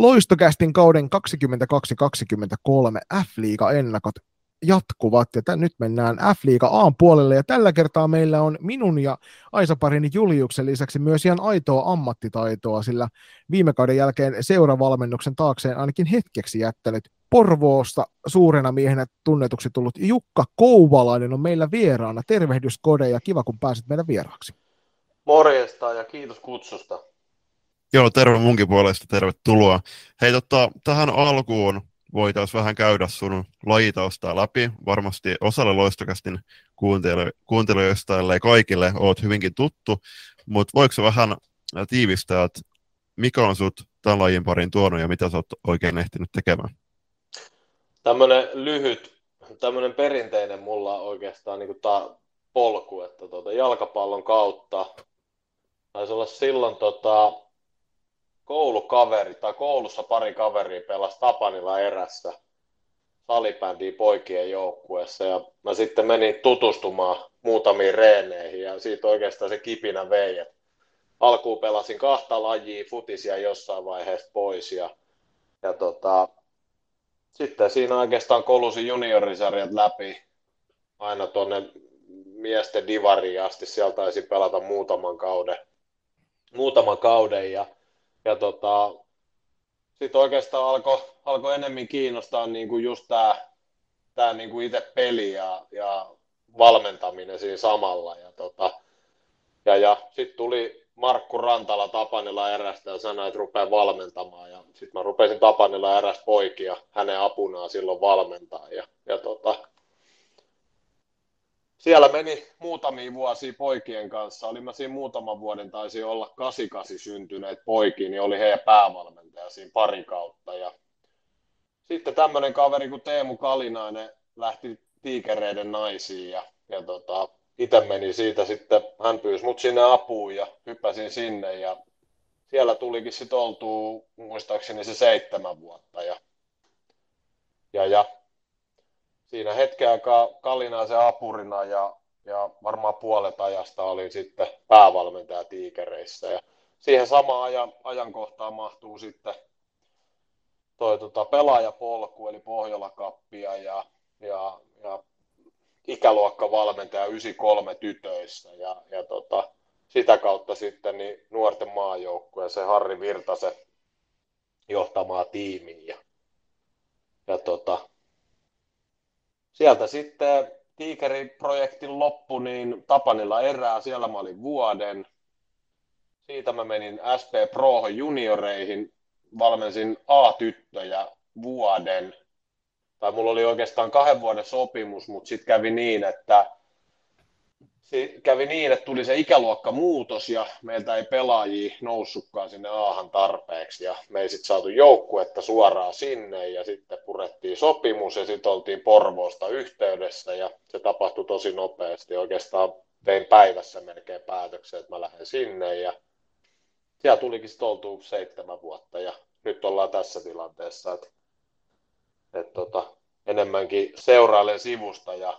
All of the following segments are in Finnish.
Loistokästin kauden 22-23 F-liiga ennakot jatkuvat ja t- nyt mennään F-liiga A puolelle ja tällä kertaa meillä on minun ja Aisa-parini Juliuksen lisäksi myös ihan aitoa ammattitaitoa, sillä viime kauden jälkeen seuravalmennuksen taakseen ainakin hetkeksi jättänyt Porvoosta suurena miehenä tunnetuksi tullut Jukka Kouvalainen on meillä vieraana. Tervehdys Kode ja kiva kun pääsit meidän vieraaksi. Morjesta ja kiitos kutsusta. Joo, terve munkin puolesta, tervetuloa. Hei, tota, tähän alkuun voitaisiin vähän käydä sun lajitausta läpi. Varmasti osalle loistokästin kuuntelijoista, ellei kaikille, oot hyvinkin tuttu, mutta voiko vähän tiivistää, että mikä on sut tämän lajin parin tuonut ja mitä sä oot oikein ehtinyt tekemään? Tämmöinen lyhyt, tämmöinen perinteinen mulla oikeastaan niin tää polku, että tuota, jalkapallon kautta taisi olla silloin tota, koulukaveri tai koulussa pari kaveria pelasi Tapanilla erässä salibändiä poikien joukkueessa ja mä sitten menin tutustumaan muutamiin reeneihin ja siitä oikeastaan se kipinä vei. Et alkuun pelasin kahta lajia, futisia jossain vaiheessa pois ja, ja tota, sitten siinä oikeastaan kolusin juniorisarjat läpi aina tuonne miesten divariin asti. Sieltä taisin pelata muutaman kauden, muutaman kauden ja ja tota, sitten oikeastaan alkoi alko enemmän kiinnostaa niin kuin just tämä tää niin kuin itse peli ja, ja valmentaminen siinä samalla. Ja, tota, ja, ja sitten tuli Markku Rantala Tapanilla erästä ja sanoi, että rupeaa valmentamaan. Ja sitten mä rupesin Tapanilla eräs poikia hänen apunaan silloin valmentaa. Ja, ja tota, siellä meni muutamia vuosia poikien kanssa. Oli mä siinä muutaman vuoden, taisi olla 88 syntyneet poikia, niin oli heidän päävalmentaja siinä pari kautta. Ja sitten tämmöinen kaveri kuin Teemu Kalinainen lähti tiikereiden naisiin ja, ja tota, itse meni siitä sitten, hän pyysi mut sinne apuun ja hyppäsin sinne ja siellä tulikin sitten oltua muistaakseni se seitsemän vuotta ja, ja, ja siinä hetken aikaa Kalinaisen apurina ja, ja varmaan puolet ajasta oli sitten päävalmentaja tiikereissä. Ja siihen samaan ajan, ajankohtaan mahtuu sitten toi tota, pelaajapolku, eli Pohjola-kappia ja, ja, ja ikäluokkavalmentaja 93 tytöissä. Ja, ja tota, sitä kautta sitten niin nuorten maajoukkue se Harri Virtasen johtamaa tiimiä. Ja, ja tota, sieltä sitten Tiikeri-projektin loppu, niin Tapanilla erää, siellä mä olin vuoden. Siitä mä menin SP Pro junioreihin, valmensin A-tyttöjä vuoden. Tai mulla oli oikeastaan kahden vuoden sopimus, mutta sitten kävi niin, että kävi niin, että tuli se ikäluokka muutos ja meiltä ei pelaajia noussutkaan sinne aahan tarpeeksi ja me ei sitten saatu joukkuetta suoraan sinne ja sitten purettiin sopimus ja sitten oltiin Porvoosta yhteydessä ja se tapahtui tosi nopeasti. Oikeastaan tein päivässä melkein päätöksen, että mä lähden sinne ja siellä tulikin sitten oltu seitsemän vuotta ja nyt ollaan tässä tilanteessa, että, että tota, enemmänkin seurailen sivusta ja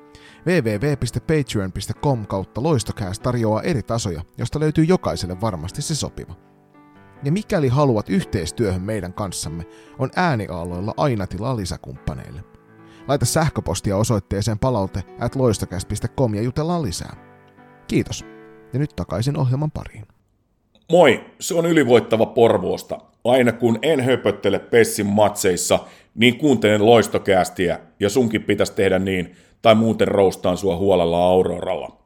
www.patreon.com kautta loistokääs tarjoaa eri tasoja, josta löytyy jokaiselle varmasti se sopiva. Ja mikäli haluat yhteistyöhön meidän kanssamme, on ääniaaloilla aina tilaa lisäkumppaneille. Laita sähköpostia osoitteeseen palaute at loistokäst.com ja jutellaan lisää. Kiitos. Ja nyt takaisin ohjelman pariin. Moi, se on ylivoittava Porvoosta. Aina kun en höpöttele Pessin matseissa, niin kuuntelen loistokäästiä ja sunkin pitäisi tehdä niin – tai muuten roustaan sua huolella Auroralla.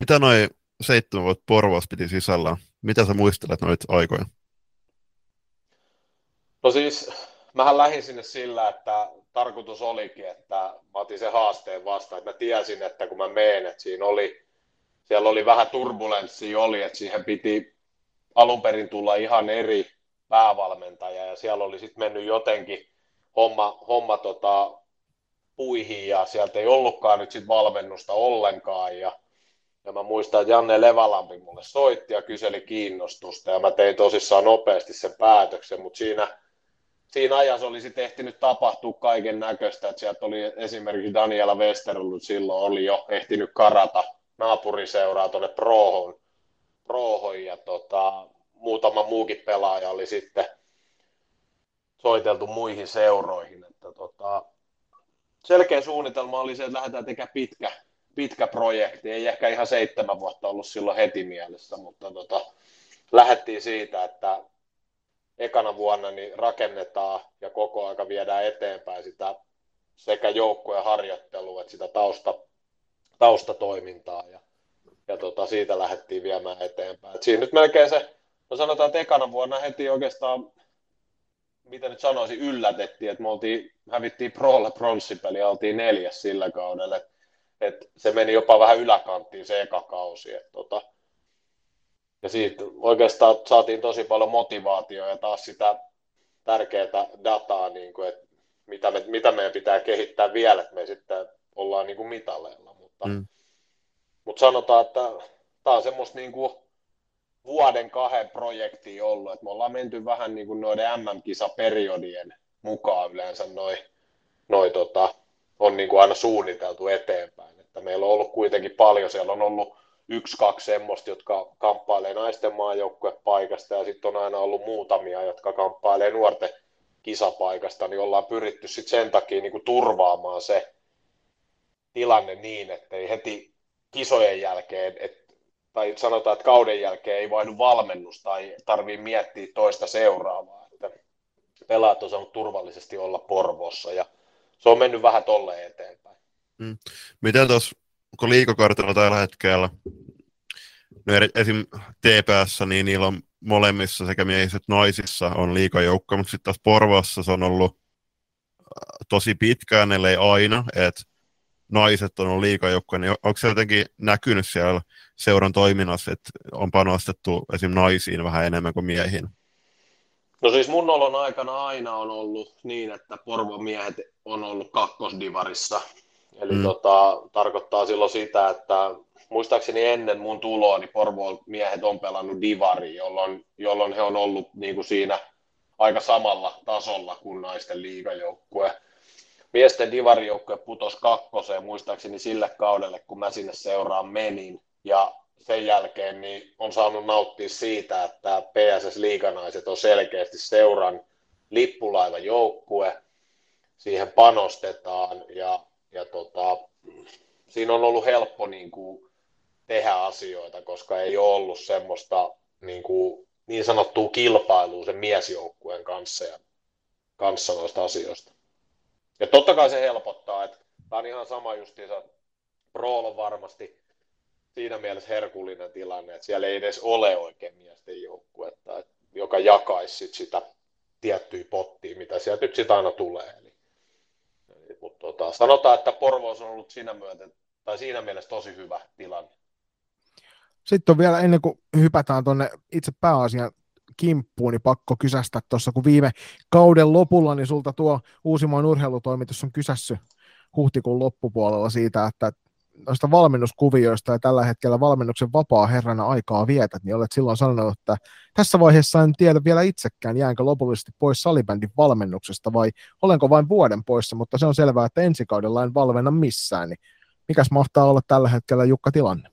Mitä noin seitsemän vuotta Porvaus piti sisällä? Mitä sä muistelet noita aikoja? No siis, mähän lähdin sinne sillä, että tarkoitus olikin, että mä otin sen haasteen vastaan. Että mä tiesin, että kun mä meen, että siinä oli, siellä oli vähän turbulenssia oli, että siihen piti alun perin tulla ihan eri päävalmentaja ja siellä oli sitten mennyt jotenkin homma, homma tota, puihin ja sieltä ei ollutkaan nyt sit valmennusta ollenkaan ja, ja mä muistan, että Janne Levalampi mulle soitti ja kyseli kiinnostusta ja mä tein tosissaan nopeasti sen päätöksen, mutta siinä, siinä ajassa olisi ehtinyt tapahtua kaiken näköistä, että sieltä oli esimerkiksi Daniela Westerlund silloin oli jo ehtinyt karata naapuriseuraa tuonne Prohon, Prohon ja tota, muutama muukin pelaaja oli sitten soiteltu muihin seuroihin. Että tota, selkeä suunnitelma oli se, että lähdetään tekemään pitkä, pitkä projekti. Ei ehkä ihan seitsemän vuotta ollut silloin heti mielessä, mutta tota, lähdettiin siitä, että ekana vuonna niin rakennetaan ja koko aika viedään eteenpäin sitä sekä joukkueen harjoittelua että sitä tausta, taustatoimintaa ja, ja tota, siitä lähdettiin viemään eteenpäin. Et siinä nyt melkein se, no sanotaan, että ekana vuonna heti oikeastaan mitä nyt sanoisin, yllätettiin, että me oltiin, hävittiin Prolle pronssipeli ja oltiin neljäs sillä kaudella. Et, et se meni jopa vähän yläkanttiin se eka kausi. Et tota, ja siitä oikeastaan saatiin tosi paljon motivaatioa ja taas sitä tärkeää dataa, niin kuin, että mitä, me, mitä meidän pitää kehittää vielä, että me sitten ollaan niin kuin mitaleilla. Mutta, mm. mutta sanotaan, että tämä on semmoista niin kuin vuoden kahden projekti ollut, että me ollaan menty vähän niin kuin noiden MM-kisaperiodien mukaan yleensä noin noi tota, on niin kuin aina suunniteltu eteenpäin. Että meillä on ollut kuitenkin paljon, siellä on ollut yksi, kaksi semmoista, jotka kamppailee naisten maajoukkuepaikasta ja sitten on aina ollut muutamia, jotka kamppailee nuorten kisapaikasta, niin ollaan pyritty sitten sen takia niin kuin turvaamaan se tilanne niin, että ei heti kisojen jälkeen, että tai sanotaan, että kauden jälkeen ei vaihdu valmennus tai tarvii miettiä toista seuraavaa. Että pelaat on saanut turvallisesti olla Porvossa ja se on mennyt vähän tolleen eteenpäin. Mm. Miten tuossa, kun liikokartalla tällä hetkellä, no esim. TPS, niin niillä on molemmissa sekä miehissä että naisissa on liikajoukko, mutta sitten taas Porvossa se on ollut äh, tosi pitkään, ellei aina, että naiset on ollut liikajoukkoja, niin onko se jotenkin näkynyt siellä seuran toiminnassa, että on panostettu esim. naisiin vähän enemmän kuin miehiin? No siis mun olon aikana aina on ollut niin, että Porvon miehet on ollut kakkosdivarissa. Eli mm. tota, tarkoittaa silloin sitä, että muistaakseni ennen mun tuloa, niin Porvon miehet on pelannut divari, jolloin, jolloin he on ollut niin kuin siinä aika samalla tasolla kuin naisten liigajoukkue miesten divarijoukkue putosi kakkoseen muistaakseni sille kaudelle, kun mä sinne seuraan menin. Ja sen jälkeen niin on saanut nauttia siitä, että PSS-liiganaiset on selkeästi seuran lippulaivajoukkue, siihen panostetaan ja, ja tota, siinä on ollut helppo niin kuin, tehdä asioita, koska ei ole ollut semmoista niin, kuin, niin sanottua kilpailua sen miesjoukkueen kanssa ja kanssa noista asioista. Ja totta kai se helpottaa, että tämä on ihan sama justiinsa, Prool on varmasti siinä mielessä herkullinen tilanne, että siellä ei edes ole oikein miesten joukkuetta, joka jakaisi sit sitä tiettyä pottia, mitä sieltä nyt sitä aina tulee. Eli, eli, mutta tota, sanotaan, että Porvoos on ollut siinä, myöten, tai siinä mielessä tosi hyvä tilanne. Sitten on vielä ennen kuin hypätään tuonne itse pääasian kimppuun, niin pakko kysästä tuossa, kun viime kauden lopulla, niin sulta tuo Uusimaan urheilutoimitus on kysässyt huhtikuun loppupuolella siitä, että noista valmennuskuvioista ja tällä hetkellä valmennuksen vapaa herrana aikaa vietät, niin olet silloin sanonut, että tässä vaiheessa en tiedä vielä itsekään, jäänkö lopullisesti pois salibändin valmennuksesta vai olenko vain vuoden poissa, mutta se on selvää, että ensi kaudella en valmenna missään, niin mikäs mahtaa olla tällä hetkellä Jukka tilanne?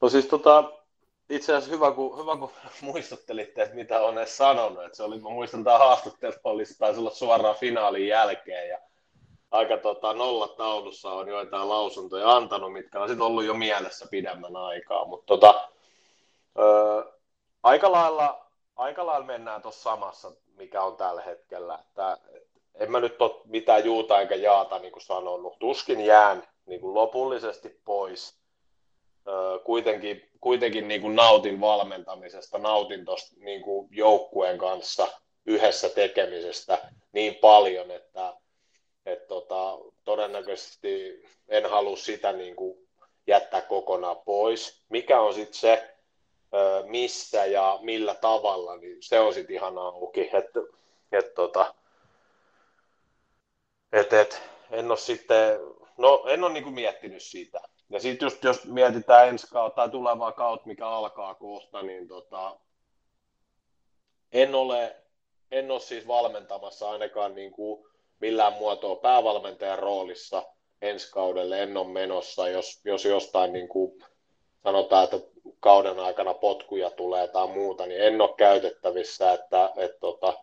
No siis tota, itse asiassa hyvä, kun, hyvä, kun muistuttelitte, että mitä olen edes sanonut. Että se oli, mä muistan tämä haastattelu, olisi taisi olla suoraan finaalin jälkeen. Ja aika tota, nolla taulussa on joitain lausuntoja antanut, mitkä on ollut jo mielessä pidemmän aikaa. Mutta tota, aika, lailla, aika lailla mennään tuossa samassa, mikä on tällä hetkellä. Että, en mä nyt ole mitään juuta eikä jaata niin kuin sanonut. Tuskin jään niin kuin lopullisesti pois – kuitenkin, kuitenkin niin kuin nautin valmentamisesta, nautin tuosta niin joukkueen kanssa yhdessä tekemisestä niin paljon, että et tota, todennäköisesti en halua sitä niin kuin jättää kokonaan pois. Mikä on sitten se, missä ja millä tavalla, niin se on sitten ihan auki. Että, et, tota, et, et, en ole sitten, no en ole niinku miettinyt sitä. Ja sitten just jos mietitään ensi kautta tai tulevaa kautta, mikä alkaa kohta, niin tota, en ole, en ole siis valmentamassa ainakaan niin kuin millään muotoa päävalmentajan roolissa ensi kaudelle, en ole menossa, jos, jos jostain niin kuin sanotaan, että kauden aikana potkuja tulee tai muuta, niin en ole käytettävissä, että, että tota,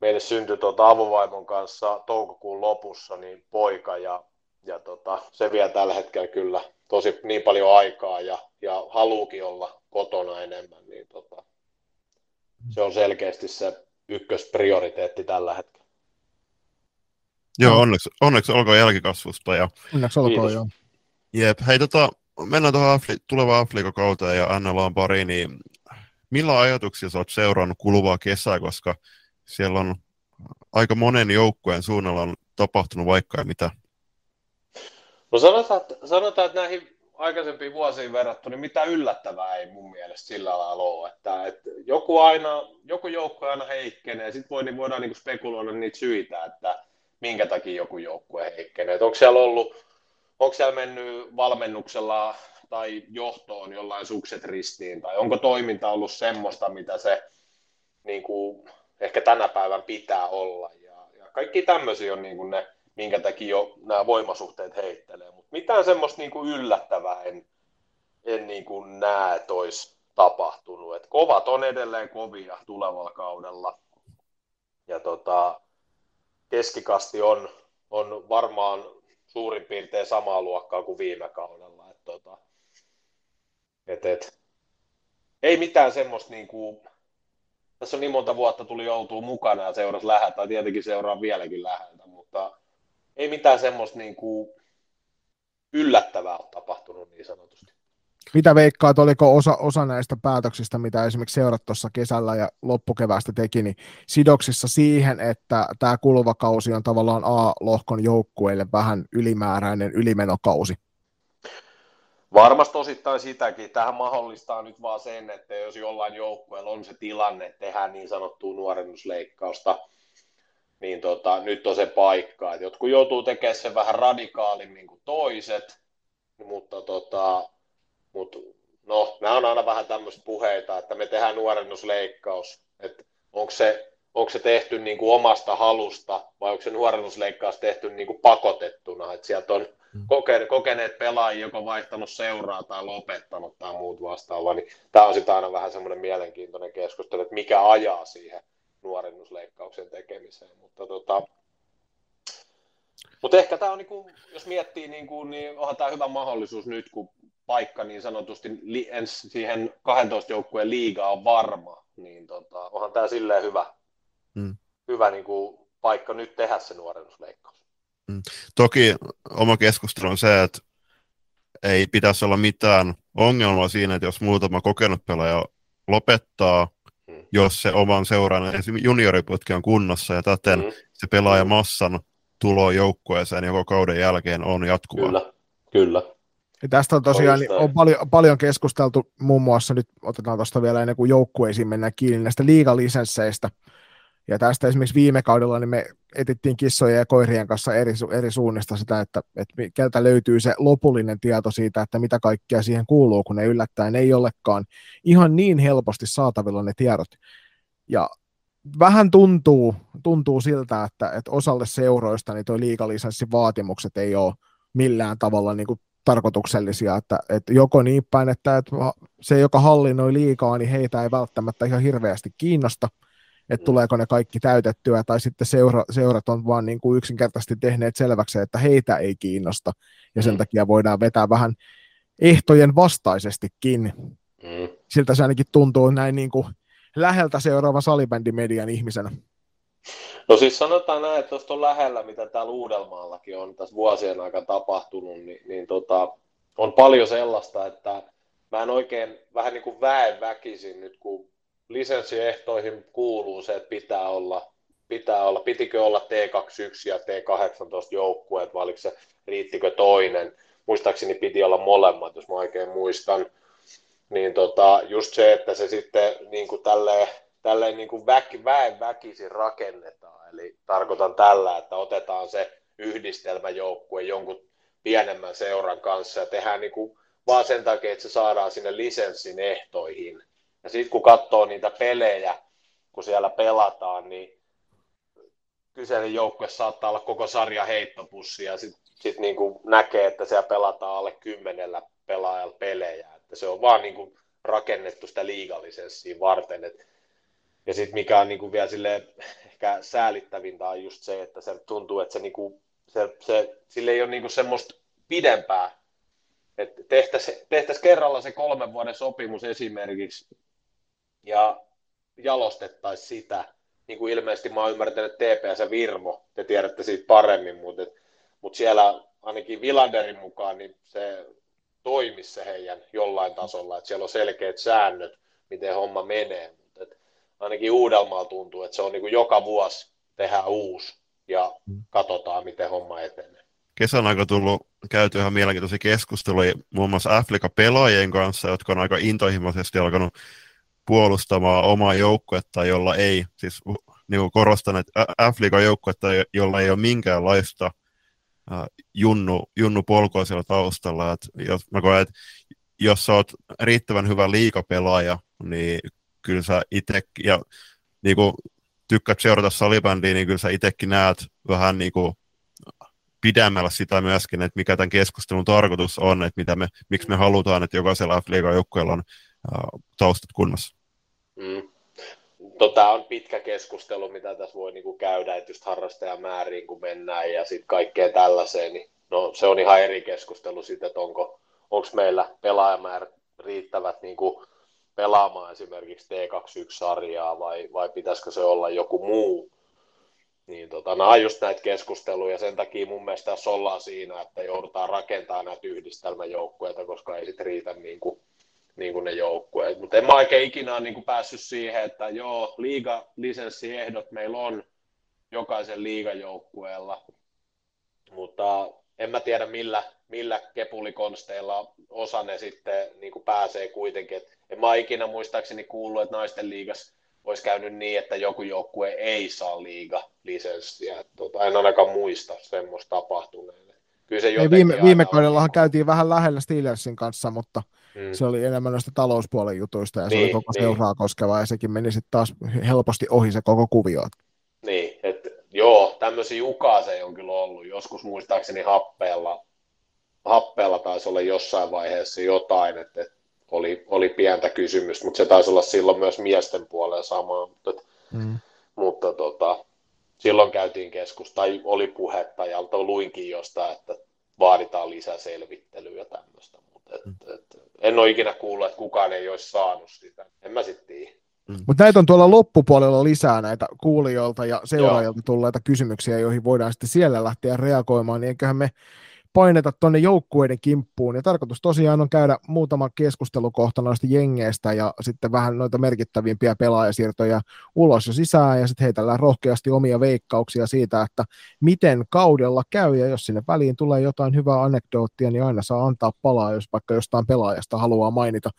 meille syntyi tuota avovaimon kanssa toukokuun lopussa niin poika ja, ja tota, se vie tällä hetkellä kyllä tosi niin paljon aikaa ja, ja haluukin olla kotona enemmän, niin tota, se on selkeästi se ykkösprioriteetti tällä hetkellä. Joo, onneksi, onneksi olkoon jälkikasvusta. Ja... Onneksi olkoon, joo. Jep, hei tota, mennään tuohon Afri- tulevaan Afrikakauteen ja NLAn pariin, niin millä ajatuksia sä oot seurannut kuluvaa kesää, koska siellä on aika monen joukkueen suunnalla on tapahtunut vaikka ja mitä? No sanotaan, että, sanotaan, että näihin aikaisempiin vuosiin verrattuna, niin mitä yllättävää ei mun mielestä sillä lailla ole. Että, että joku, aina, joku joukko aina heikkenee, sitten voi, niin voidaan niin spekuloida niitä syitä, että minkä takia joku joukkue heikkenee. Onko siellä ollut onko siellä mennyt valmennuksella tai johtoon jollain sukset ristiin, tai onko toiminta ollut semmoista, mitä se niin kuin, ehkä tänä päivän pitää olla. Ja, ja kaikki tämmöisiä on niin kuin ne, minkä takia jo nämä voimasuhteet heittelee. Mutta mitään semmoista niin kuin yllättävää en, en niin kuin näe, että olisi tapahtunut. Et kovat on edelleen kovia tulevalla kaudella. Ja tota, keskikasti on, on varmaan suurin piirtein samaa luokkaa kuin viime kaudella. Et, tota, et, et, ei mitään semmoista, niin kuin, tässä on niin monta vuotta tuli joutuu mukana ja seurasi läheltä, tai tietenkin seuraa vieläkin läheltä, mutta ei mitään semmoista niin kuin, yllättävää ole tapahtunut niin sanotusti. Mitä veikkaat, oliko osa, osa näistä päätöksistä, mitä esimerkiksi seurat tuossa kesällä ja loppukeväästä teki, niin sidoksissa siihen, että tämä kuluva kausi on tavallaan A-lohkon joukkueille vähän ylimääräinen ylimenokausi? Varmasti osittain sitäkin. Tähän mahdollistaa nyt vaan sen, että jos jollain joukkueella on se tilanne, tehdään niin sanottua nuorennusleikkausta, niin tota, nyt on se paikka. Et jotkut joutuu tekemään sen vähän radikaalimmin kuin toiset, mutta tota, mutta no, nämä on aina vähän tämmöistä puheita, että me tehdään nuorennusleikkaus, että onko se, onko se tehty niin kuin omasta halusta vai onko se nuorennusleikkaus tehty niin kuin pakotettuna, että sieltä on mm. kokeneet, pelaajia joko vaihtanut seuraa tai lopettanut tai muut vastaavaa, niin tämä on sitten aina vähän semmoinen mielenkiintoinen keskustelu, että mikä ajaa siihen nuorennusleikkauksen tekemiseen, mutta tota, mutta ehkä tämä on, niin kuin, jos miettii, niin, kuin, niin onhan tämä hyvä mahdollisuus nyt, kun paikka niin sanotusti li, ens siihen 12 joukkueen liiga on varma, niin tota, onhan tämä silleen hyvä, mm. hyvä niin kuin, paikka nyt tehdä se nuorennusleikkaus. Mm. Toki oma keskustelu on se, että ei pitäisi olla mitään ongelmaa siinä, että jos muutama kokenut pelaaja lopettaa, mm. jos se oman seuran junioriputki on kunnossa ja täten mm. se pelaajamassan tulo joukkueeseen joko kauden jälkeen on jatkuvaa. Kyllä, kyllä. Ja tästä on tosiaan niin on paljon, paljon keskusteltu, muun muassa nyt otetaan tuosta vielä ennen kuin joukkueisiin mennään kiinni näistä liigalisensseistä. Ja tästä esimerkiksi viime kaudella niin me etittiin kissojen ja koirien kanssa eri, eri suunnista sitä, että, että keltä löytyy se lopullinen tieto siitä, että mitä kaikkea siihen kuuluu, kun ne yllättäen ei olekaan ihan niin helposti saatavilla ne tiedot. Ja vähän tuntuu, tuntuu siltä, että, että osalle seuroista niin tuo liigalisenssin vaatimukset ei ole millään tavalla niin kuin tarkoituksellisia, että, että joko niin päin, että, että se, joka hallinnoi liikaa, niin heitä ei välttämättä ihan hirveästi kiinnosta, että tuleeko ne kaikki täytettyä, tai sitten seura, seurat on vaan niin kuin yksinkertaisesti tehneet selväksi, että heitä ei kiinnosta, ja sen mm. takia voidaan vetää vähän ehtojen vastaisestikin. Mm. Siltä se ainakin tuntuu näin niin kuin läheltä seuraava salibändimedian ihmisenä. No siis sanotaan näin, että tuosta on lähellä, mitä täällä Uudelmaallakin on tässä vuosien aikana tapahtunut, niin, niin tota, on paljon sellaista, että mä en oikein vähän niin kuin väen väkisin nyt, kun lisenssiehtoihin kuuluu se, että pitää olla, pitää olla, pitikö olla T21 ja T18 joukkueet, vai oliko se, riittikö toinen. Muistaakseni piti olla molemmat, jos mä oikein muistan. niin tota, just se, että se sitten niin kuin tälleen, tälleen niin kuin väki, väen väkisin rakennetaan. Eli tarkoitan tällä, että otetaan se yhdistelmäjoukkue jonkun pienemmän seuran kanssa ja tehdään niin kuin vaan sen takia, että se saadaan sinne lisenssin ehtoihin. Ja sitten kun katsoo niitä pelejä, kun siellä pelataan, niin kyseinen joukkue saattaa olla koko sarja heittopussi ja sitten sit niin näkee, että siellä pelataan alle kymmenellä pelaajalla pelejä. Että se on vaan niin kuin rakennettu sitä liigalisenssiin varten. Et, ja sitten mikä on niin kuin vielä sille ehkä säälittävintä on just se, että se tuntuu, että se, niin kuin, se, se, sille ei ole niin kuin semmoista pidempää. Että tehtäisiin tehtäisi kerralla se kolmen vuoden sopimus esimerkiksi ja jalostettaisiin sitä, niin kuin ilmeisesti mä oon ymmärtänyt TPS ja Virmo, te tiedätte siitä paremmin, mutta, mutta siellä ainakin Vilanderin mukaan niin se toimisi se heidän jollain tasolla, että siellä on selkeät säännöt, miten homma menee, että ainakin Uudelmaalla tuntuu, että se on niin kuin joka vuosi tehdään uusi ja mm. katsotaan, miten homma etenee kesän aika tullut käyty ihan mielenkiintoisia keskusteluja muun muassa Afrika-pelaajien kanssa, jotka on aika intohimoisesti alkanut puolustamaan omaa joukkuetta, jolla ei, siis niin kuin korostan, että Afrikan joukkuetta, jolla ei ole minkäänlaista uh, junnu, junnu polkua siellä taustalla. Että jos, mä koen, että jos sä oot riittävän hyvä liikapelaaja, niin kyllä sä itse, ja niin kuin tykkäät seurata salibändiä, niin kyllä sä itsekin näet vähän niin kuin pidemmällä sitä myöskin, että mikä tämän keskustelun tarkoitus on, että mitä me, miksi me halutaan, että jokaisella F-liigan joukkueella on uh, taustat kunnossa. Mm. Tota on pitkä keskustelu, mitä tässä voi niinku käydä, että just harrastajamääriin kun mennään ja sitten kaikkeen tällaiseen, niin no, se on ihan eri keskustelu siitä, että onko onko meillä pelaajamäärät riittävät niin kuin pelaamaan esimerkiksi T21-sarjaa vai, vai pitäisikö se olla joku muu niin tota, nämä on just näitä keskusteluja, sen takia mun mielestä tässä ollaan siinä, että joudutaan rakentamaan näitä yhdistelmäjoukkueita, koska ei sitten riitä niin kuin, niin kuin ne joukkueet. Mutta en mä oikein ikinä niin kuin päässyt siihen, että joo, liiga-lisenssiehdot meillä on jokaisen liigajoukkueella, mutta en mä tiedä millä, millä kepulikonsteilla osa ne sitten niin kuin pääsee kuitenkin. Et en mä ikinä muistaakseni kuullut, että naisten liigassa olisi käynyt niin, että joku joukkue ei saa liiga lisenssiä. Tota, en ainakaan muista semmoista tapahtuneen. Kyllä se ei, viime, viime kaudellahan ollut. käytiin vähän lähellä Steelersin kanssa, mutta hmm. se oli enemmän noista talouspuolen jutuista ja niin, se oli koko niin. seuraa koskeva ja sekin meni sitten taas helposti ohi se koko kuvio. Niin, että joo, tämmöisiä ukaase on kyllä ollut. Joskus muistaakseni happeella, happeella taisi olla jossain vaiheessa jotain, että, että oli, oli pientä kysymystä, mutta se taisi olla silloin myös miesten puolella sama, mutta, mm. mutta tota, silloin käytiin keskusta, tai oli puhetta, ja luinkin jostain, että vaaditaan lisäselvittelyä ja tämmöistä, mutta et, mm. et, en ole ikinä kuullut, että kukaan ei olisi saanut sitä, en mä sitten tiedä. Mm. Mutta näitä on tuolla loppupuolella lisää näitä kuulijoilta ja seuraajilta tulleita kysymyksiä, joihin voidaan sitten siellä lähteä reagoimaan, niin eiköhän me paineta tuonne joukkueiden kimppuun. Ja tarkoitus tosiaan on käydä muutama keskustelukohta noista jengeistä ja sitten vähän noita merkittävimpiä pelaajasiirtoja ulos ja sisään ja sitten heitellään rohkeasti omia veikkauksia siitä, että miten kaudella käy ja jos sinne väliin tulee jotain hyvää anekdoottia, niin aina saa antaa palaa, jos vaikka jostain pelaajasta haluaa mainita.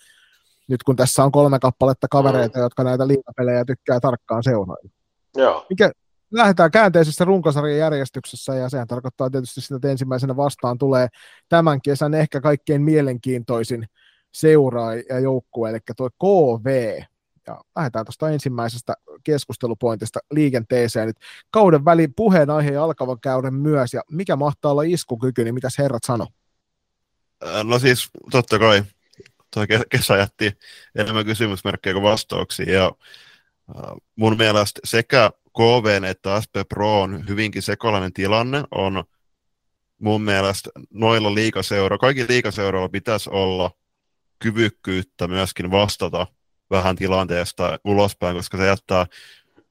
Nyt kun tässä on kolme kappaletta kavereita, jotka näitä liikapelejä tykkää tarkkaan seurailla. Joo. Mikä, lähdetään käänteisessä runkosarjan järjestyksessä ja sehän tarkoittaa tietysti sitä, että ensimmäisenä vastaan tulee tämän kesän ehkä kaikkein mielenkiintoisin seuraaja joukkue, eli tuo KV. Ja lähdetään tuosta ensimmäisestä keskustelupointista liikenteeseen. Nyt kauden välin puheenaihe alkavan käydä myös, ja mikä mahtaa olla iskukyky, niin mitäs herrat sano? No siis totta kai tuo kesä jätti enemmän kysymysmerkkejä kuin vastauksia, ja mun mielestä sekä KV että SP Pro on hyvinkin sekalainen tilanne, on mun mielestä noilla liikaseuro, kaikki liikaseuroilla pitäisi olla kyvykkyyttä myöskin vastata vähän tilanteesta ulospäin, koska se jättää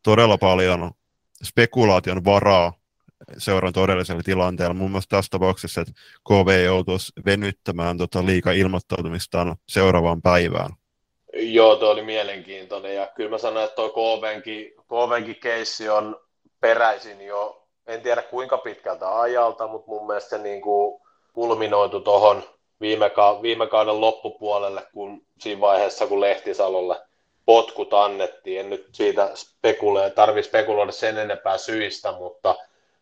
todella paljon spekulaation varaa seuran todellisella tilanteella. Muun muassa tässä tapauksessa, että KV joutuisi venyttämään tota liika ilmoittautumistaan seuraavaan päivään. Joo, tuo oli mielenkiintoinen ja kyllä mä sanoin, että tuo KVnkin, KVnkin keissi on peräisin jo, en tiedä kuinka pitkältä ajalta, mutta mun mielestä se niin kuin kulminoitu tuohon viime, ka- viime kauden loppupuolelle, kun siinä vaiheessa, kun Lehtisalolle potkut annettiin. En nyt siitä spekuloida, tarvitse spekuloida sen enempää syistä, mutta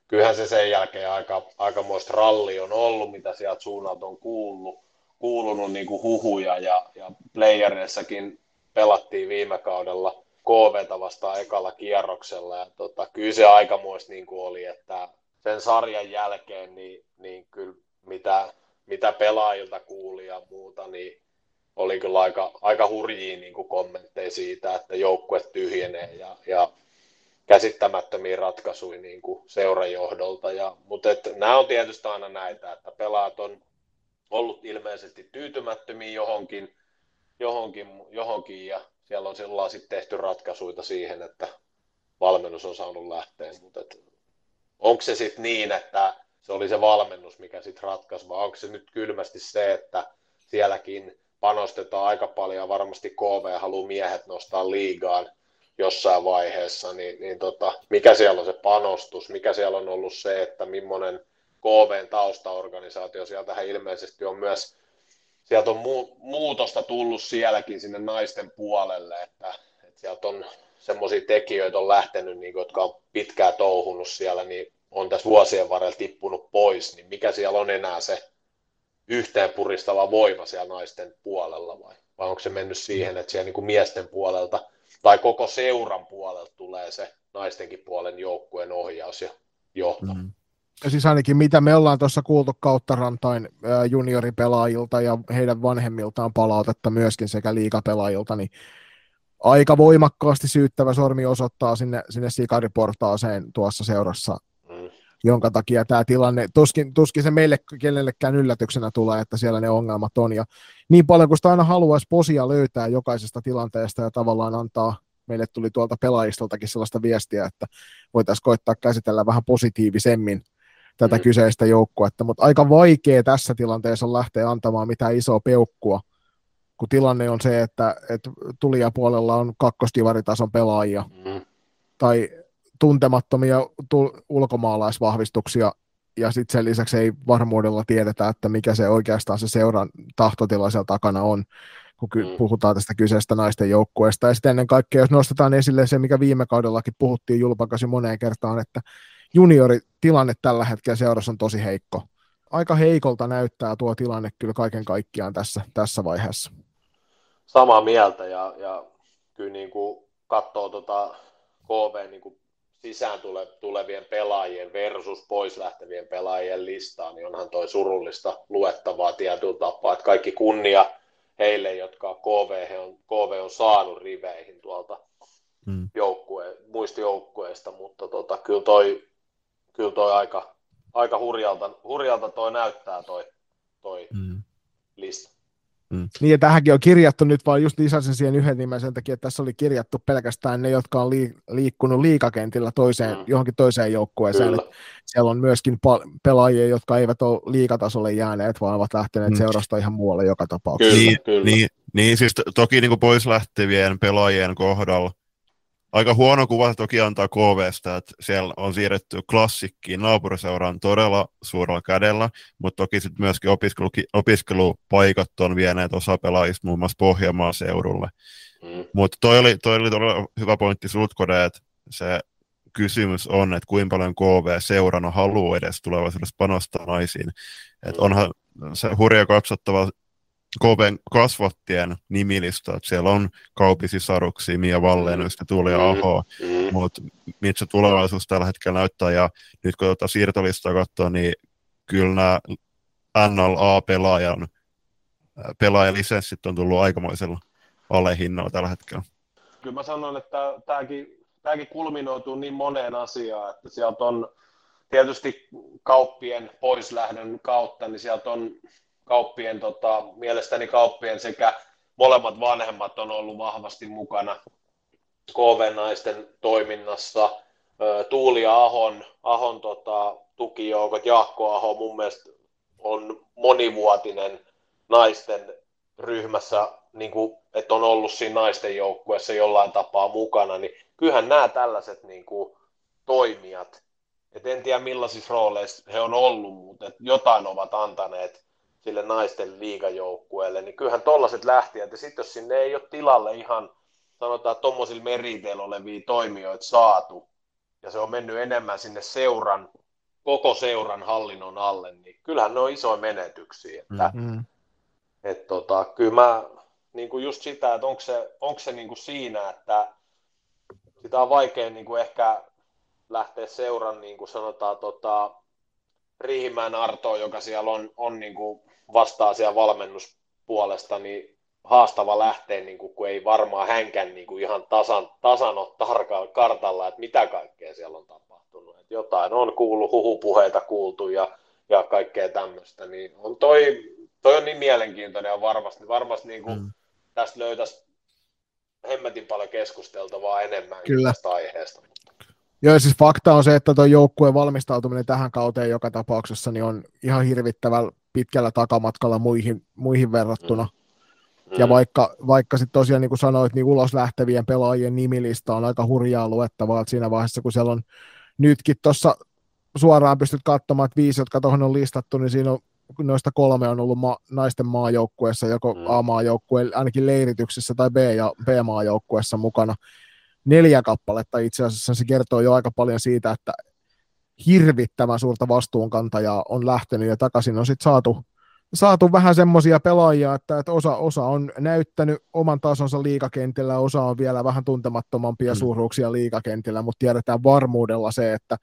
kyllähän se sen jälkeen aika, aikamoista ralli on ollut, mitä sieltä suunnalta on kuullut, kuulunut niin kuin huhuja ja, ja playereissakin pelattiin viime kaudella KVta vastaan ekalla kierroksella ja tota, kyllä se aikamoista niin kuin oli, että sen sarjan jälkeen niin, niin kyllä mitä, mitä pelaajilta kuuli ja muuta, niin oli kyllä aika, aika hurjia niin kuin kommentteja siitä, että joukkue tyhjenee ja, ja käsittämättömiä ratkaisuja niin kuin seurajohdolta. Ja, mutta et, nämä on tietysti aina näitä, että pelaat on ollut ilmeisesti tyytymättömiä johonkin, johonkin, johonkin ja siellä on silloin sitten tehty ratkaisuja siihen, että valmennus on saanut lähteä. Mutta et, onko se sitten niin, että se oli se valmennus, mikä sitten ratkaisi, vai onko se nyt kylmästi se, että sielläkin panostetaan aika paljon varmasti KV haluaa miehet nostaa liigaan jossain vaiheessa, niin, niin tota, mikä siellä on se panostus, mikä siellä on ollut se, että millainen KVn taustaorganisaatio, sieltähän ilmeisesti on myös, sieltä on mu- muutosta tullut sielläkin sinne naisten puolelle, että, että sieltä on semmoisia tekijöitä on lähtenyt, niin, jotka on pitkään touhunut siellä, niin on tässä vuosien varrella tippunut pois, niin mikä siellä on enää se yhteen puristava voima siellä naisten puolella vai, vai onko se mennyt siihen, että siellä niin kuin miesten puolelta tai koko seuran puolelta tulee se naistenkin puolen joukkueen ohjaus ja johto. Mm. Siis ainakin mitä me ollaan tuossa kuultu kautta rantain junioripelaajilta ja heidän vanhemmiltaan palautetta myöskin sekä liikapelaajilta, niin aika voimakkaasti syyttävä sormi osoittaa sinne, sinne sikariportaaseen tuossa seurassa jonka takia tämä tilanne, tuskin, tuskin se meille kenellekään yllätyksenä tulee, että siellä ne ongelmat on. Ja niin paljon kuin sitä aina haluaisi posia löytää jokaisesta tilanteesta ja tavallaan antaa, meille tuli tuolta pelaajistoltakin sellaista viestiä, että voitaisiin koittaa käsitellä vähän positiivisemmin tätä mm. kyseistä joukkuetta, mutta aika vaikea tässä tilanteessa on lähteä antamaan mitään isoa peukkua, kun tilanne on se, että, että tulijapuolella on kakkostivaritason pelaajia, mm. tai tuntemattomia ulkomaalaisvahvistuksia, ja sitten sen lisäksi ei varmuudella tiedetä, että mikä se oikeastaan se seuran tahtotila siellä takana on, kun ky- mm. puhutaan tästä kyseistä naisten joukkueesta. Ja sitten ennen kaikkea, jos nostetaan esille se, mikä viime kaudellakin puhuttiin julpakasi moneen kertaan, että junioritilanne tällä hetkellä seurassa on tosi heikko. Aika heikolta näyttää tuo tilanne kyllä kaiken kaikkiaan tässä, tässä vaiheessa. Samaa mieltä ja, ja kyllä niin kuin katsoo tuota KV niin kuin sisään tule, tulevien pelaajien versus pois lähtevien pelaajien listaa, niin onhan toi surullista luettavaa tietyllä tapaa, että kaikki kunnia heille, jotka KV on, KV on saanut riveihin tuolta mm. joukkue, muista joukkueista, mutta tota, kyllä toi, kyllä toi aika, aika hurjalta, hurjalta toi näyttää toi, toi mm. lista. Mm. Niin, ja tähänkin on kirjattu nyt vaan just lisäsin siihen yhden nimen sen takia, että tässä oli kirjattu pelkästään ne, jotka on liikkunut liikakentillä toiseen, mm. johonkin toiseen joukkueeseen. Siellä on myöskin pelaajia, jotka eivät ole liikatasolle jääneet, vaan ovat lähteneet mm. seurasta ihan muualle joka tapauksessa. Kyllä, niin, kyllä. Niin, niin siis toki niin kuin pois lähtevien pelaajien kohdalla aika huono kuva toki antaa KVstä, että siellä on siirretty klassikkiin naapuriseuraan todella suurella kädellä, mutta toki sitten myöskin opiskelu, opiskelupaikat on vieneet osa pelaajista muun muassa Pohjanmaan seudulle. Mm. Mutta toi oli, toi oli todella hyvä pointti Sutkode, että se kysymys on, että kuinka paljon KV seurana haluaa edes tulevaisuudessa panostaa naisiin. Et mm. onhan se hurja katsottava KVn kasvattien nimilista, että siellä on kaupisisaruksia, Mia Valleen, ja Tuuli mm. Aho, mm. mutta mitä se tulevaisuus tällä hetkellä näyttää, ja nyt kun tuota siirtolistaa katsoo, niin kyllä nämä NLA-pelaajan pelaajalisenssit on tullut aikamoisella alehinnalla tällä hetkellä. Kyllä mä sanon, että tämäkin, tämäkin kulminoituu niin moneen asiaan, että sieltä on tietysti kauppien poislähdön kautta, niin sieltä on kauppien, tota, mielestäni kauppien sekä molemmat vanhemmat on ollut vahvasti mukana KV-naisten toiminnassa. Tuuli Ahon, Ahon tota, tukijoukot, Jaakko Aho mun mielestä on monivuotinen naisten ryhmässä, niin kuin, että on ollut siinä naisten joukkueessa jollain tapaa mukana, niin kyllähän nämä tällaiset niin kuin, toimijat, et en tiedä millaisissa rooleissa he on ollut, mutta jotain ovat antaneet sille naisten liigajoukkueelle, niin kyllähän tollaset lähti, että sitten jos sinne ei ole tilalle ihan, sanotaan, tuommoisilla meriteillä olevia toimijoita saatu, ja se on mennyt enemmän sinne seuran, koko seuran hallinnon alle, niin kyllähän ne on isoja menetyksiä. Että, mm-hmm. et tota, kyllä mä niin kuin just sitä, että onko se, onko se niin kuin siinä, että sitä on vaikea niin kuin ehkä lähteä seuran, niin kuin sanotaan, tota, Riihimäen Artoa, joka siellä on, on niin kuin vastaa siellä valmennuspuolesta, niin haastava lähteä, niin kuin, kun ei varmaan hänkään niin kuin ihan tasan, tasan ole tarkalla kartalla, että mitä kaikkea siellä on tapahtunut. Että jotain on kuullut, huhupuheita kuultu ja, ja kaikkea tämmöistä. Niin on toi, toi on niin mielenkiintoinen ja varmasti, varmasti niin kuin mm. tästä löytäisi hemmetin paljon keskusteltavaa enemmän Kyllä. tästä aiheesta. Joo, siis fakta on se, että tuo joukkueen valmistautuminen tähän kauteen joka tapauksessa niin on ihan hirvittävällä pitkällä takamatkalla muihin, muihin verrattuna. Mm. Ja vaikka, vaikka sitten tosiaan niin kuin sanoit, niin ulos lähtevien pelaajien nimilista on aika hurjaa luettavaa, että siinä vaiheessa kun siellä on nytkin tuossa suoraan pystyt katsomaan, että viisi, jotka tuohon on listattu, niin siinä on noista kolme on ollut ma- naisten maajoukkueessa, joko mm. A-maajoukkueen ainakin leirityksessä tai B- ja B-maajoukkueessa mukana neljä kappaletta itse asiassa. Se kertoo jo aika paljon siitä, että hirvittävän suurta vastuunkantajaa on lähtenyt ja takaisin on sitten saatu, saatu vähän semmoisia pelaajia, että, että osa, osa on näyttänyt oman tasonsa liikakentillä, osa on vielä vähän tuntemattomampia mm. suuruuksia liikakentillä, mutta tiedetään varmuudella se, että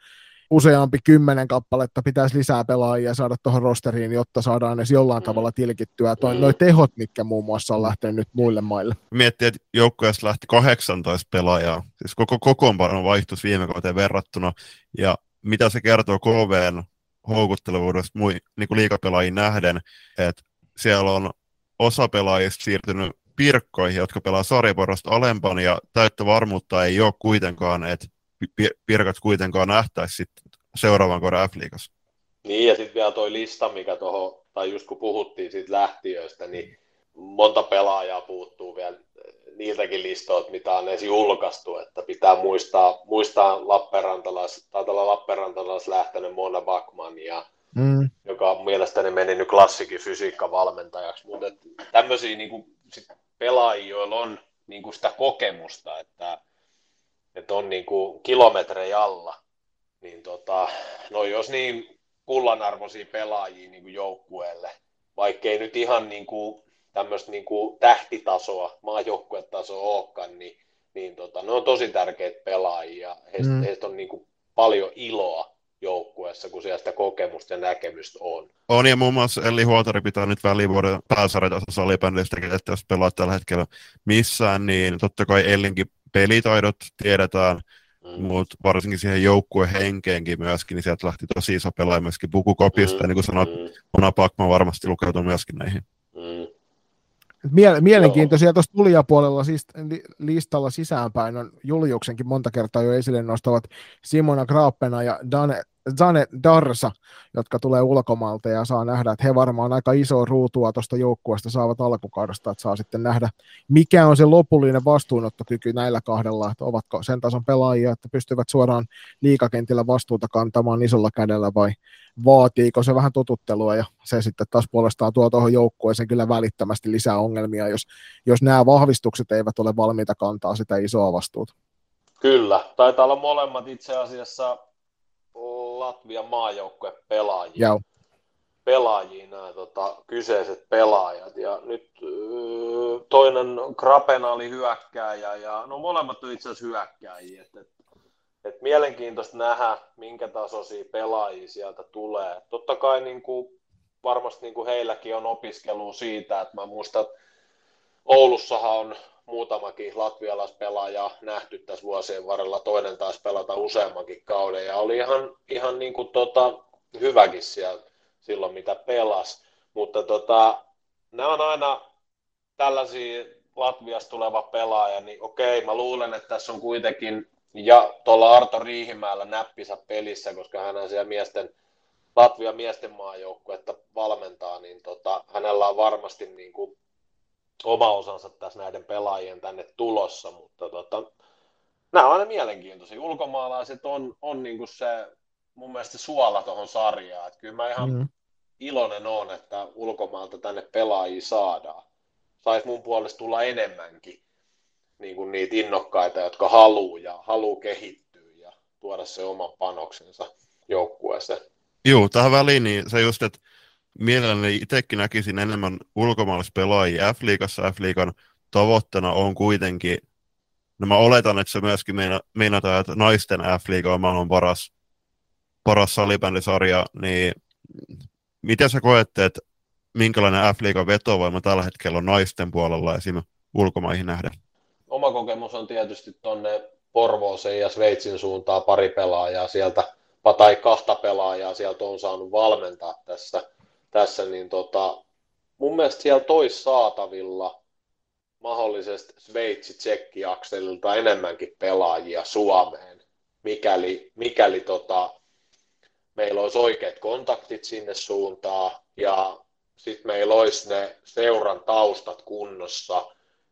useampi kymmenen kappaletta pitäisi lisää pelaajia saada tuohon rosteriin, jotta saadaan edes jollain mm. tavalla tilkittyä. Toi, mm. Noi tehot, mitkä muun muassa on lähtenyt nyt muille maille. Miettii, että joukkueesta lähti 18 pelaajaa. Siis koko kokoonpano vaihtus viime kauteen verrattuna. Ja mitä se kertoo KVn houkuttelevuudesta mui, niin kuin liikapelaajiin nähden, että siellä on osa pelaajista siirtynyt pirkkoihin, jotka pelaa sarjaporrasta alempana, ja täyttä varmuutta ei ole kuitenkaan, että Pirkat kuitenkaan nähtäisi sitten seuraavan kauden F-liigassa. Niin, ja sitten vielä toi lista, mikä tuohon, tai just kun puhuttiin siitä lähtiöistä, niin monta pelaajaa puuttuu vielä niiltäkin listoilta, mitä on ensin julkaistu, että pitää muistaa, muistaa Lappeenrantalais, tai tällä Lappeenrantalais lähtenyt Mona Backman, ja, mm. joka on mielestäni meni nyt klassikin fysiikkavalmentajaksi, mutta tämmöisiä niin kuin, sit pelaajia, joilla on niin kuin sitä kokemusta, että että on niin kuin kilometrejä alla, niin tota, no jos niin kullanarvoisia pelaajia niin kuin joukkueelle, vaikkei nyt ihan niin kuin tämmöistä niin kuin tähtitasoa, maajoukkuetasoa olekaan, niin, niin tota, ne on tosi tärkeitä pelaajia. Heistä, mm. heistä on niin kuin paljon iloa joukkueessa, kun siellä sitä kokemusta ja näkemystä on. On, ja muun muassa Elli Huotari pitää nyt välivuoden pääsarjatasossa salibändistä, että jos pelaat tällä hetkellä missään, niin totta kai Ellinkin pelitaidot tiedetään, mm. mutta varsinkin siihen joukkueen henkeenkin myöskin, niin sieltä lähti tosi iso pelaaja myöskin Pukukopista, mm. ja niin kuin sanoit, mm. Mona Pakman varmasti lukeutuu myöskin näihin. Mm. Miele- mielenkiintoisia tuossa tulijapuolella siis listalla sisäänpäin on Juliuksenkin monta kertaa jo esille nostavat Simona Grappena ja Dane, Zane Darsa, jotka tulee ulkomaalta ja saa nähdä, että he varmaan aika iso ruutua tuosta joukkueesta saavat alkukaudesta, että saa sitten nähdä, mikä on se lopullinen vastuunottokyky näillä kahdella, että ovatko sen tason pelaajia, että pystyvät suoraan liikakentillä vastuuta kantamaan isolla kädellä vai vaatiiko se vähän totuttelua ja se sitten taas puolestaan tuo tuohon joukkueeseen kyllä välittömästi lisää ongelmia, jos, jos nämä vahvistukset eivät ole valmiita kantaa sitä isoa vastuuta. Kyllä, taitaa olla molemmat itse asiassa Latvian maajoukkue pelaajia. Joo. Pelaajia nämä tota, kyseiset pelaajat. Ja nyt toinen Krapena oli hyökkääjä ja no molemmat on itse asiassa hyökkääjiä. Et, et, et mielenkiintoista nähdä, minkä tasoisia pelaajia sieltä tulee. Totta kai niin kuin, varmasti niin kuin heilläkin on opiskelu siitä, että mä muistan, että Oulussahan on muutamakin latvialaispelaaja nähty tässä vuosien varrella, toinen taas pelata useammankin kauden ja oli ihan, ihan niin kuin tota, hyväkin siellä silloin, mitä pelas. Mutta tota, nämä on aina tällaisia Latviasta tuleva pelaaja, niin okei, mä luulen, että tässä on kuitenkin, ja tuolla Arto Riihimäellä näppisä pelissä, koska hän on siellä miesten, Latvian miesten maajoukkuetta valmentaa, niin tota, hänellä on varmasti niin kuin oma osansa tässä näiden pelaajien tänne tulossa, mutta tota, nämä on aina mielenkiintoisia. Ulkomaalaiset on, on niin kuin se mun mielestä se suola tuohon sarjaan. Että kyllä mä ihan mm. iloinen on, että ulkomaalta tänne pelaajia saadaan. Saisi mun puolesta tulla enemmänkin niin kuin niitä innokkaita, jotka haluaa ja haluaa kehittyä ja tuoda se oman panoksensa joukkueeseen. Joo, tähän väliin niin se just, että mielelläni itsekin näkisin enemmän ulkomaalaispelaajia F-liigassa. F-liigan tavoitteena on kuitenkin, no mä oletan, että se myöskin meinataan, että naisten F-liiga on maailman paras, paras salibändisarja, niin miten sä koette, että minkälainen F-liigan vetovoima tällä hetkellä on naisten puolella esim. ulkomaihin nähden? Oma kokemus on tietysti tuonne Porvooseen ja Sveitsin suuntaan pari pelaajaa sieltä, tai kahta pelaajaa sieltä on saanut valmentaa tässä, tässä niin tota, mun mielestä siellä tois saatavilla mahdollisesti Sveitsi-Tsekki-akselilta enemmänkin pelaajia Suomeen, mikäli, mikäli tota, meillä olisi oikeat kontaktit sinne suuntaan ja sitten meillä olisi ne seuran taustat kunnossa,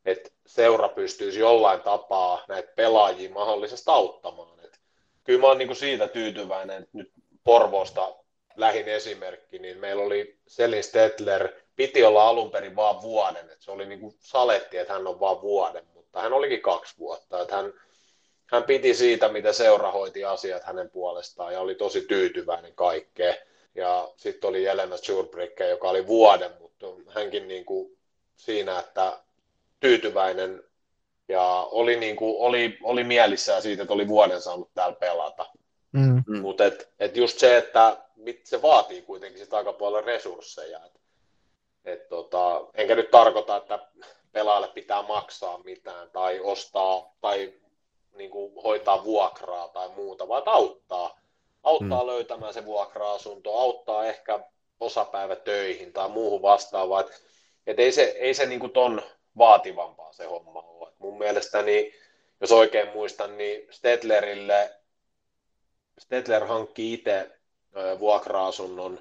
että seura pystyisi jollain tapaa näitä pelaajia mahdollisesti auttamaan. Et kyllä mä oon niinku siitä tyytyväinen, että nyt Porvoosta lähin esimerkki, niin meillä oli Selin Stetler, piti olla alun perin vaan vuoden, että se oli niinku saletti, että hän on vaan vuoden, mutta hän olikin kaksi vuotta, että hän hän piti siitä, mitä seura hoiti asiat hänen puolestaan ja oli tosi tyytyväinen kaikkeen. Ja sitten oli Jelena Schurbrick, joka oli vuoden, mutta hänkin niin kuin siinä, että tyytyväinen ja oli, niin kuin, oli, oli mielissään siitä, että oli vuoden saanut täällä pelata. Mm. Mutta et, et just se, että se vaatii kuitenkin sitä aika paljon resursseja. Et, et tota, enkä nyt tarkoita, että pelaajalle pitää maksaa mitään tai ostaa tai niin kuin hoitaa vuokraa tai muuta, vaan auttaa. Auttaa mm. löytämään se vuokra-asunto, auttaa ehkä osapäivätöihin tai muuhun vastaavaan. Et, et ei se, ei se niin kuin ton vaativampaa se homma ole. Et mun mielestäni, jos oikein muistan, niin Stedlerille, Stedler hankki itse vuokra-asunnon,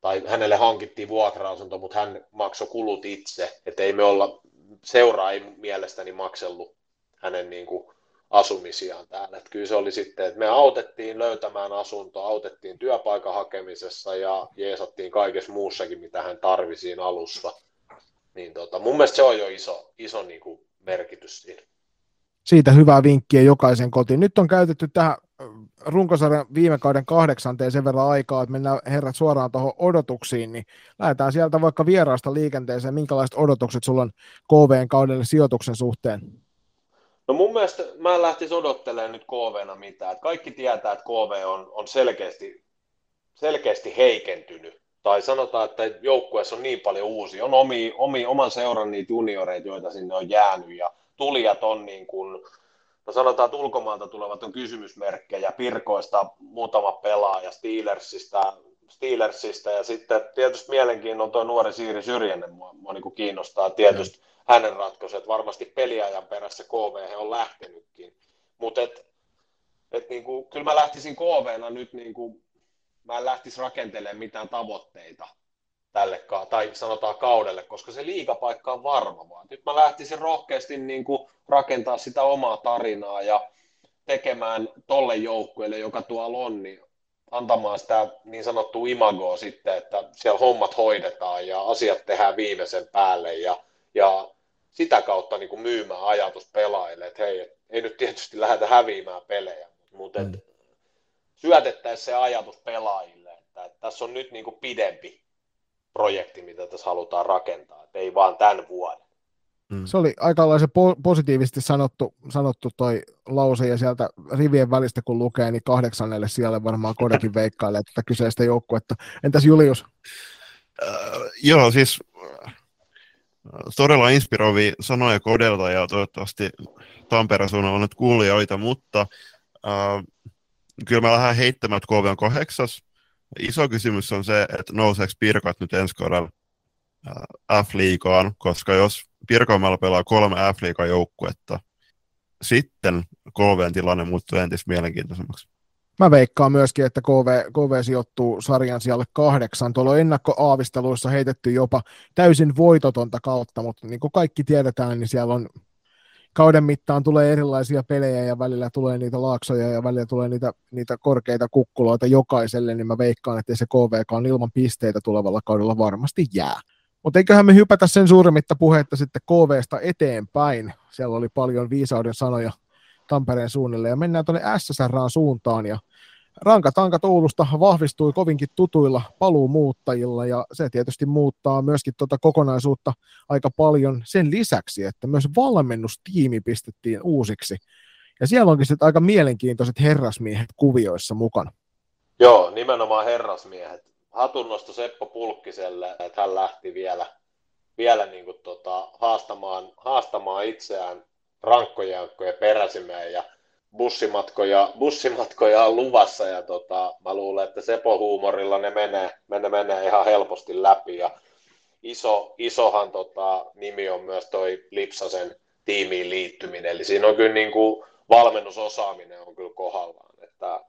tai hänelle hankittiin vuokra-asunto, mutta hän maksoi kulut itse, että ei me olla, seura ei mielestäni maksellut hänen niin kuin asumisiaan täällä. Että kyllä se oli sitten, että me autettiin löytämään asunto, autettiin työpaikan hakemisessa ja jeesattiin kaikessa muussakin, mitä hän tarvisi siinä alussa. Niin tota, mun mielestä se on jo iso, iso niin kuin merkitys siinä. Siitä hyvää vinkkiä jokaisen kotiin. Nyt on käytetty tähän runkosarjan viime kauden kahdeksanteen sen verran aikaa, että mennään herrat suoraan tuohon odotuksiin, niin lähdetään sieltä vaikka vieraasta liikenteeseen. Minkälaiset odotukset sulla on KVn kaudelle sijoituksen suhteen? No mun mielestä mä en lähtisi odottelemaan nyt KVna mitään. Kaikki tietää, että KV on, on selkeästi, selkeästi heikentynyt. Tai sanotaan, että joukkueessa on niin paljon uusia. On omi, omi, oman seuran niitä junioreita, joita sinne on jäänyt. Ja tulijat on niin kuin, no sanotaan, että ulkomailta tulevat on kysymysmerkkejä. Pirkoista muutama pelaaja, Steelersistä, Steelersistä ja sitten tietysti mielenkiinnon tuo nuori Siiri Syrjänen mua, mua niin kuin kiinnostaa tietysti. Mm hänen ratkaisu, että varmasti peliajan perässä KV on lähtenytkin. Mutta et, et niinku, kyllä mä lähtisin KVna nyt, niinku, mä en lähtisi rakentelemaan mitään tavoitteita tälle, tai sanotaan kaudelle, koska se liikapaikka on varma vaan. Nyt mä lähtisin rohkeasti niin kuin rakentaa sitä omaa tarinaa ja tekemään tolle joukkueelle, joka tuolla on, niin antamaan sitä niin sanottua imagoa sitten, että siellä hommat hoidetaan ja asiat tehdään viimeisen päälle ja ja sitä kautta niin kuin myymään ajatus pelaajille, että hei, ei nyt tietysti lähdetä häviämään pelejä, mutta mm. syötettäisiin se ajatus pelaajille, että, että tässä on nyt niin kuin pidempi projekti, mitä tässä halutaan rakentaa, että ei vaan tämän vuoden. Mm. Se oli aikalaisen po- positiivisesti sanottu, sanottu toi lause, ja sieltä rivien välistä kun lukee, niin kahdeksannelle siellä varmaan kodekin veikkailee tätä kyseistä joukkuetta. Entäs Julius? Uh, joo, siis todella inspiroivia sanoja kodelta ja toivottavasti Tampereen suunnalla on nyt kuulijoita, mutta äh, kyllä mä lähden heittämään, että KV on kahdeksas. Iso kysymys on se, että nouseeko Pirkat nyt ensi kaudella F-liigaan, koska jos Pirkanmaalla pelaa kolme F-liigan joukkuetta, sitten KVn tilanne muuttuu entistä mielenkiintoisemmaksi. Mä veikkaan myöskin, että KV, KV sijoittuu sarjan sijalle kahdeksan. Tuolla on ennakkoaavisteluissa heitetty jopa täysin voitotonta kautta, mutta niin kuin kaikki tiedetään, niin siellä on kauden mittaan tulee erilaisia pelejä ja välillä tulee niitä laaksoja ja välillä tulee niitä, niitä korkeita kukkuloita jokaiselle, niin mä veikkaan, että se KVK on ilman pisteitä tulevalla kaudella varmasti jää. Mutta eiköhän me hypätä sen suuremmitta puhetta sitten KVsta eteenpäin. Siellä oli paljon viisauden sanoja Tampereen suunnille ja mennään tuonne SSRaan suuntaan ja Rankatankat Oulusta vahvistui kovinkin tutuilla paluumuuttajilla ja se tietysti muuttaa myöskin tuota kokonaisuutta aika paljon sen lisäksi, että myös valmennustiimi pistettiin uusiksi. Ja siellä onkin sitten aika mielenkiintoiset herrasmiehet kuvioissa mukana. Joo, nimenomaan herrasmiehet. Hatunnosto Seppo Pulkkiselle, että hän lähti vielä, vielä niin kuin tota, haastamaan, haastamaan itseään rankkojen peräsimeen ja bussimatkoja, bussimatkoja on luvassa ja tota, mä luulen, että Sepo-huumorilla ne menee, menee, menee ihan helposti läpi ja iso, isohan tota, nimi on myös toi Lipsasen tiimiin liittyminen, eli siinä on kyllä niin kuin valmennusosaaminen on kyllä kohdallaan, että,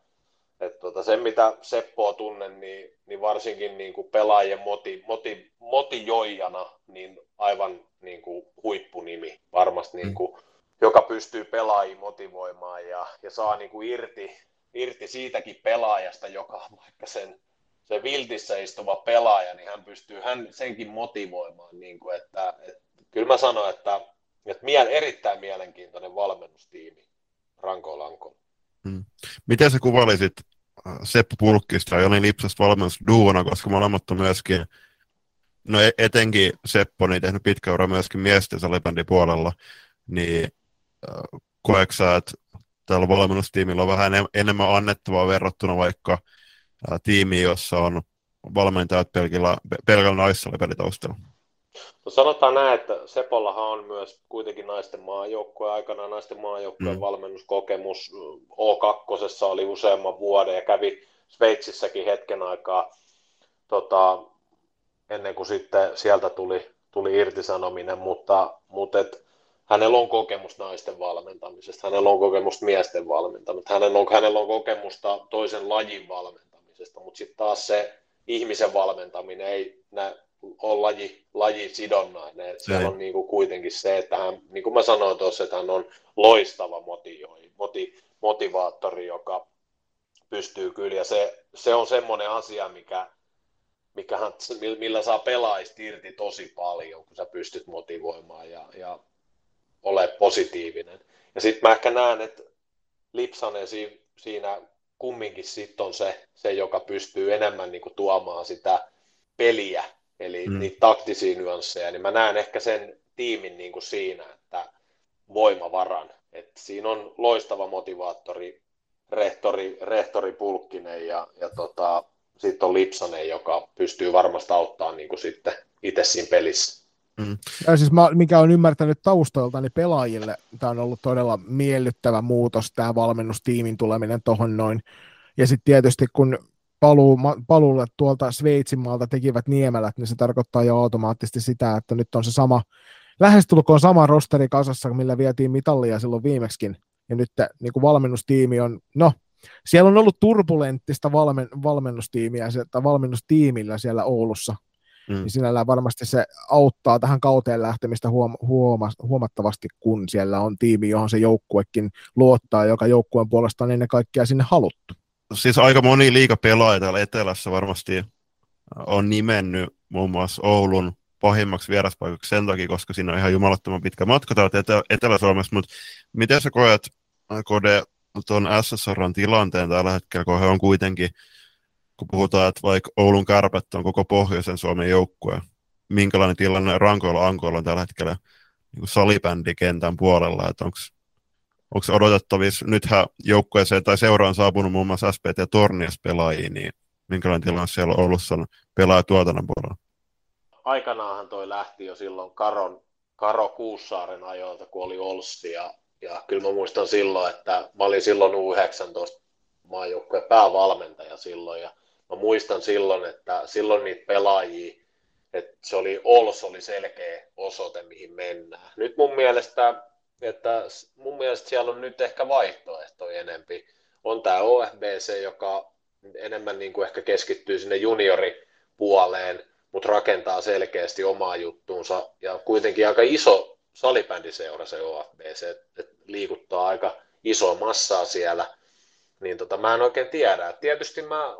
että tota, sen mitä Seppoa tunnen, niin, niin varsinkin niin kuin pelaajien moti, moti, motijoijana, niin aivan niin kuin huippunimi, varmasti niin kuin, mm joka pystyy pelaajia motivoimaan ja, ja saa niin kuin irti, irti siitäkin pelaajasta, joka on vaikka sen, se viltissä istuva pelaaja, niin hän pystyy hän senkin motivoimaan. Niin kuin, että, että, kyllä mä sanon, että, että miel, erittäin mielenkiintoinen valmennustiimi Ranko Lanko. Hmm. Miten sä kuvailisit äh, Seppo Pulkkista ja Joni Lipsasta valmennusduona, koska molemmat on myöskin, no e-, etenkin Seppo, niin tehnyt pitkä ura myöskin miesten salibändin puolella, niin koeksä, että tällä valmennustiimillä on vähän enemmän annettavaa verrattuna vaikka tiimiin, jossa on valmentajat pelkillä, pelkällä naissalipelitaustalla? No sanotaan näin, että Sepollahan on myös kuitenkin naisten maajoukkue, aikanaan naisten maajoukkueen mm. valmennuskokemus. O2 oli useamman vuoden ja kävi Sveitsissäkin hetken aikaa tota, ennen kuin sitten sieltä tuli, tuli irtisanominen, mutta, mutta et, hänellä on kokemus naisten valmentamisesta, hänellä on kokemusta miesten valmentamisesta, hänellä on, hänellä on kokemusta toisen lajin valmentamisesta, mutta sitten taas se ihmisen valmentaminen ei nä, ole laji, lajisidonnainen. Siellä on niinku kuitenkin se, että hän, niin kuin mä sanoin tuossa, että hän on loistava motioi, moti, motivaattori, joka pystyy kyllä, ja se, se on semmoinen asia, mikä, mikä hän, millä saa pelaajista irti tosi paljon, kun sä pystyt motivoimaan, ja, ja ole positiivinen. Ja sitten mä ehkä näen, että Lipsanen siinä kumminkin sitten on se, se, joka pystyy enemmän niin kuin tuomaan sitä peliä, eli mm. niitä taktisia nyansseja, niin mä näen ehkä sen tiimin niin kuin siinä, että voimavaran. että siinä on loistava motivaattori, rehtori, rehtori Pulkkinen ja, ja tota, sitten on Lipsanen, joka pystyy varmasti auttamaan niin kuin sitten itse siinä pelissä. Mm. Ja siis mä, mikä on ymmärtänyt taustalta, niin pelaajille tämä on ollut todella miellyttävä muutos, tämä valmennustiimin tuleminen tuohon noin. Ja sitten tietysti kun paluu, paluulle tuolta Sveitsin maalta tekivät Niemelät, niin se tarkoittaa jo automaattisesti sitä, että nyt on se sama, lähestulkoon sama rosteri kasassa, millä vietiin mitallia silloin viimeksikin. Ja nyt niin kuin valmennustiimi on, no, siellä on ollut turbulenttista valmen, valmennustiimiä, valmennustiimillä siellä Oulussa Mm. Niin sinällään varmasti se auttaa tähän kauteen lähtemistä huom- huoma- huomattavasti, kun siellä on tiimi, johon se joukkuekin luottaa, joka joukkueen puolesta on ennen kaikkea sinne haluttu. Siis aika moni liikapelaaja täällä Etelässä varmasti on nimennyt muun muassa Oulun pahimmaksi vieraspaikaksi sen takia, koska siinä on ihan jumalattoman pitkä matka täältä Etelä- Etelä-Suomessa, mutta miten sä koet, Kode, tuon SSRn tilanteen tällä hetkellä, kun he on kuitenkin kun puhutaan, että vaikka Oulun kärpät on koko pohjoisen Suomen joukkue, minkälainen tilanne rankoilla ankoilla on tällä hetkellä niin salibändikentän puolella, että onko odotettavissa, nythän joukkueeseen tai seuraan saapunut muun muassa SPT ja Tornias pelaajia, niin minkälainen tilanne siellä Oulussa on pelaajatuotannon puolella? Aikanaanhan toi lähti jo silloin Karon, Karo Kuussaaren ajoilta, kun oli Olssi, ja, ja kyllä mä muistan silloin, että mä olin silloin U19 maajoukkueen päävalmentaja silloin, ja mä muistan silloin, että silloin niitä pelaajia, että se oli Ols oli selkeä osoite, mihin mennään. Nyt mun mielestä, että mun mielestä siellä on nyt ehkä vaihtoehtoja enempi. On tämä OFBC, joka enemmän niin kuin ehkä keskittyy sinne junioripuoleen, mutta rakentaa selkeästi omaa juttuunsa ja kuitenkin aika iso salibändiseura se OFBC, että liikuttaa aika iso massaa siellä, niin tota, mä en oikein tiedä. Tietysti mä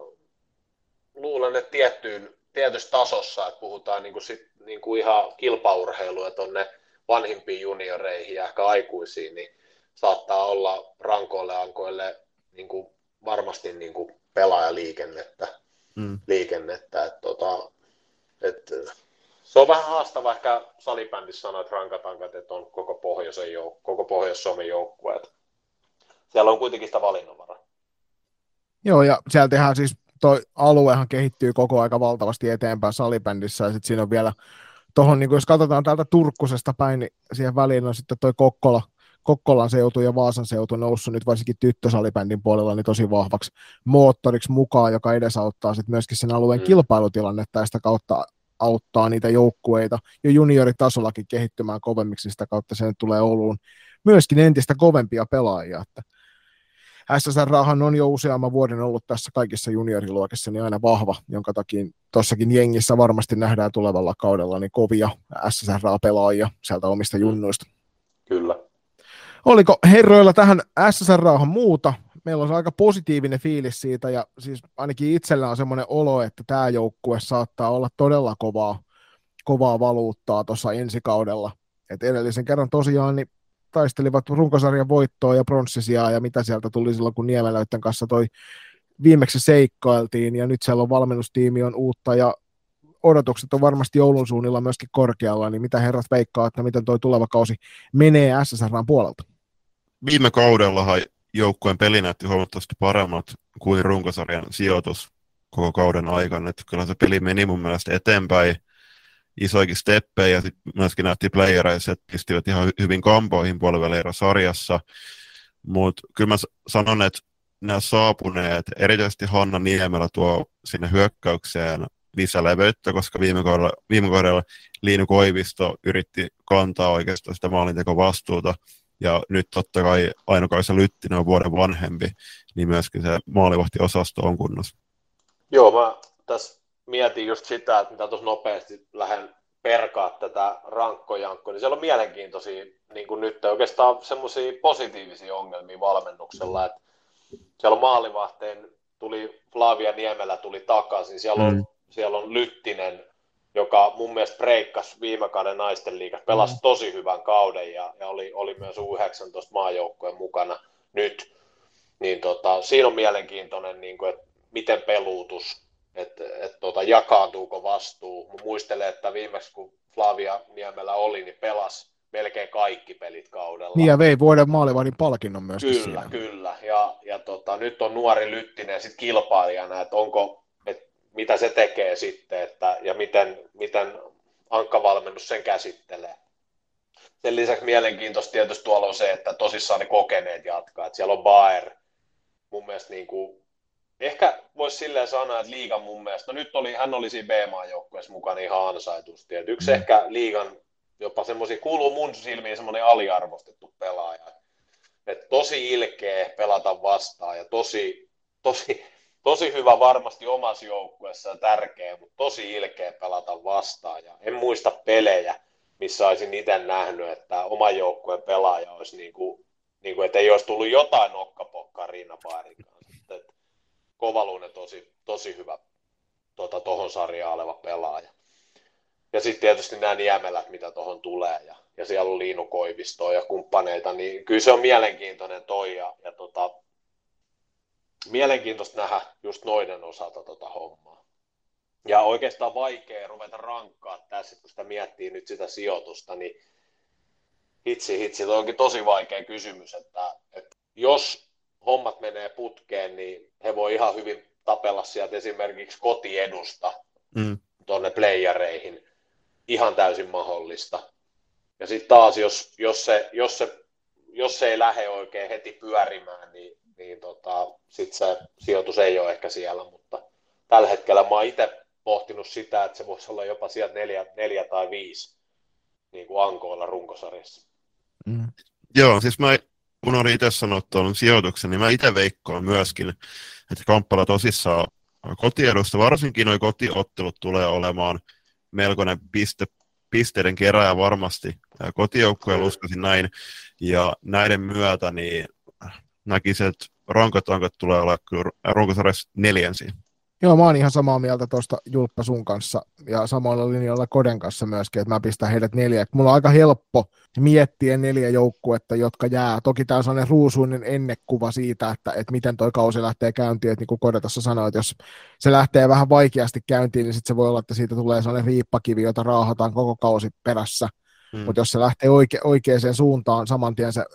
luulen, että tiettyyn, tietyssä tasossa, että puhutaan niin kuin sit, niin kuin ihan kilpaurheilua tuonne vanhimpiin junioreihin ja ehkä aikuisiin, niin saattaa olla rankoille ankoille niin kuin varmasti niin kuin pelaajaliikennettä. Mm. Liikennettä, että tota, että se on vähän haastava ehkä salibändissä sanoa, että rankatankat, että on koko pohjoisen jouk- koko Pohjois-Suomen joukkue. Siellä on kuitenkin sitä valinnanvaraa. Joo, ja siellä tehdään siis, toi aluehan kehittyy koko aika valtavasti eteenpäin salibändissä, ja sitten siinä on vielä tuohon, niin jos katsotaan täältä Turkkusesta päin, niin siihen väliin on sitten toi Kokkola, Kokkolan seutu ja Vaasan seutu noussut nyt varsinkin tyttösalibändin puolella niin tosi vahvaksi moottoriksi mukaan, joka edesauttaa sitten myöskin sen alueen mm. kilpailutilannetta ja sitä kautta auttaa niitä joukkueita jo junioritasollakin kehittymään kovemmiksi, sitä kautta sen tulee Ouluun myöskin entistä kovempia pelaajia. Että SSR on jo useamman vuoden ollut tässä kaikissa junioriluokissa niin aina vahva, jonka takia tuossakin jengissä varmasti nähdään tulevalla kaudella niin kovia SSR-pelaajia sieltä omista junnuista. Kyllä. Oliko herroilla tähän SSR muuta? Meillä on aika positiivinen fiilis siitä ja siis ainakin itsellä on semmoinen olo, että tämä joukkue saattaa olla todella kovaa, kovaa valuuttaa tuossa ensi kaudella. Et edellisen kerran tosiaan niin taistelivat runkosarjan voittoa ja pronssisia ja mitä sieltä tuli silloin, kun Niemelöiden kanssa toi viimeksi seikkailtiin ja nyt siellä on valmennustiimi on uutta ja odotukset on varmasti joulun suunnilla myöskin korkealla, niin mitä herrat veikkaa, että miten toi tuleva kausi menee SSRn puolelta? Viime kaudellahan joukkueen peli näytti huomattavasti paremmat kuin runkosarjan sijoitus koko kauden aikana. Että kyllä se peli meni mun mielestä eteenpäin isoikin steppejä ja sitten myöskin nähtiin playereissa, että pistivät ihan hyvin kampoihin puoliväliä sarjassa. Mutta kyllä mä sanon, että nämä saapuneet, erityisesti Hanna Niemelä tuo sinne hyökkäykseen lisäleveyttä, koska viime kaudella, viime kaudella Liinu Koivisto yritti kantaa oikeastaan sitä maalintekovastuuta, ja nyt totta kai Aino-Kaisa Lyttinen on vuoden vanhempi, niin myöskin se maalivahtiosasto on kunnossa. Joo, mä tässä mietin just sitä, että mitä tuossa nopeasti lähden perkaa tätä rankkojankkoa, niin siellä on mielenkiintoisia, niin kuin nyt oikeastaan semmoisia positiivisia ongelmia valmennuksella, että siellä on maalivahteen, tuli Flavia Niemelä tuli takaisin, siellä on, mm. siellä on Lyttinen, joka mun mielestä breikkasi viime kauden naisten liigassa, pelasi mm. tosi hyvän kauden ja, ja oli, oli myös U19 maajoukkojen mukana nyt, niin tota, siinä on mielenkiintoinen, niin kuin, että miten peluutus että et, tota, jakaantuuko vastuu. Mä muistelen, että viimeksi kun Flavia Niemellä oli, niin pelasi melkein kaikki pelit kaudella. Niin ja vei vuoden maalivahdin palkinnon myös. Kyllä, siinä. kyllä. Ja, ja tota, nyt on nuori Lyttinen sit kilpailijana, että onko, et, mitä se tekee sitten, että, ja miten, miten ankkavalmennus sen käsittelee. Sen lisäksi mielenkiintoista tietysti tuolla on se, että tosissaan ne kokeneet jatkaa. Että siellä on Baer, mun mielestä niin kuin ehkä voisi silleen sanoa, että liigan mun mielestä, no nyt oli, hän oli siinä B-maajoukkueessa mukana ihan ansaitusti, että yksi mm. ehkä liigan jopa semmoisia, kuuluu mun silmiin semmoinen aliarvostettu pelaaja, että tosi ilkeä pelata vastaan ja tosi, tosi, tosi hyvä varmasti omassa joukkueessa ja tärkeä, mutta tosi ilkeä pelata vastaan ja en muista pelejä, missä olisin itse nähnyt, että oma joukkueen pelaaja olisi niin kuin, niin kuin, että ei olisi tullut jotain nokkapokkaa kanssa. Kovaluinen tosi, tosi hyvä tuota, tohon sarjaan oleva pelaaja. Ja sitten tietysti nämä niemelät, mitä tuohon tulee, ja, ja siellä on Liinu Koivistoa ja kumppaneita, niin kyllä se on mielenkiintoinen toi, ja, ja tota, mielenkiintoista nähdä just noiden osalta tota hommaa. Ja oikeastaan vaikea ruveta rankkaa tässä, kun sitä miettii nyt sitä sijoitusta, niin hitsi, hitsi, toi onkin tosi vaikea kysymys, että, että jos hommat menee putkeen, niin he voi ihan hyvin tapella sieltä esimerkiksi kotiedusta mm. tuonne playereihin. Ihan täysin mahdollista. Ja sitten taas, jos, jos, se, jos, se, jos se ei lähde oikein heti pyörimään, niin, niin tota, sitten se sijoitus ei ole ehkä siellä, mutta tällä hetkellä mä oon itse pohtinut sitä, että se voisi olla jopa sieltä neljä, neljä tai viisi niin kuin Ankoilla runkosarjassa. Mm. Joo, siis mä unohdin itse sanoa tuon sijoituksen, niin mä itse veikkaan myöskin, että Kamppala tosissaan kotiedusta, varsinkin nuo kotiottelut tulee olemaan melkoinen piste, pisteiden kerääjä varmasti. Kotijoukkueen uskoisin näin, ja näiden myötä niin näkisin, että rankot rankot tulee olla kyllä runkosarjassa neljänsiä. Joo, mä oon ihan samaa mieltä tuosta Julppa sun kanssa ja samalla linjalla Koden kanssa myöskin, että mä pistän heidät neljä. Mulla on aika helppo miettiä neljä joukkuetta, jotka jää. Toki tämä on sellainen ruusuinen ennekuva siitä, että, että miten toi kausi lähtee käyntiin, että niin kuin Kode tuossa sanoi, että jos se lähtee vähän vaikeasti käyntiin, niin sitten se voi olla, että siitä tulee sellainen riippakivi, jota raahataan koko kausi perässä. Hmm. Mutta jos se lähtee oike, oikeaan suuntaan saman tien se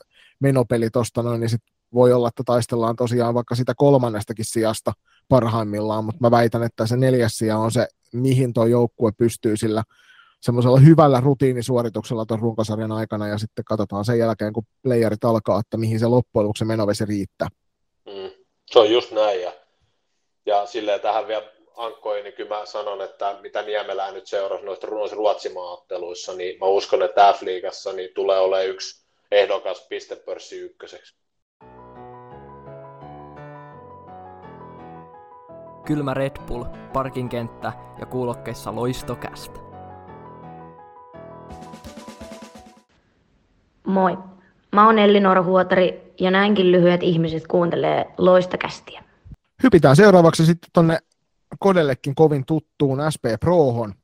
menopeli tuosta noin, niin sitten voi olla, että taistellaan tosiaan vaikka sitä kolmannestakin sijasta parhaimmillaan, mutta mä väitän, että se neljäs sija on se, mihin tuo joukkue pystyy sillä semmoisella hyvällä rutiinisuorituksella tuon runkosarjan aikana, ja sitten katsotaan sen jälkeen, kun playerit alkaa, että mihin se loppujen lopuksi menovesi riittää. Mm, se on just näin, ja, ja silleen tähän vielä ankkoihin, niin kyllä mä sanon, että mitä Niemelää nyt seurasi noissa Ruotsimaaotteluissa, niin mä uskon, että F-liigassa niin tulee olemaan yksi ehdokas pistepörssi ykköseksi. Kylmä Red Bull, parkinkenttä ja kuulokkeissa loistokästä. Moi, mä oon Elli Huotari ja näinkin lyhyet ihmiset kuuntelee loistokästiä. Hypitään seuraavaksi sitten tonne Kodellekin kovin tuttuun SP Prohon.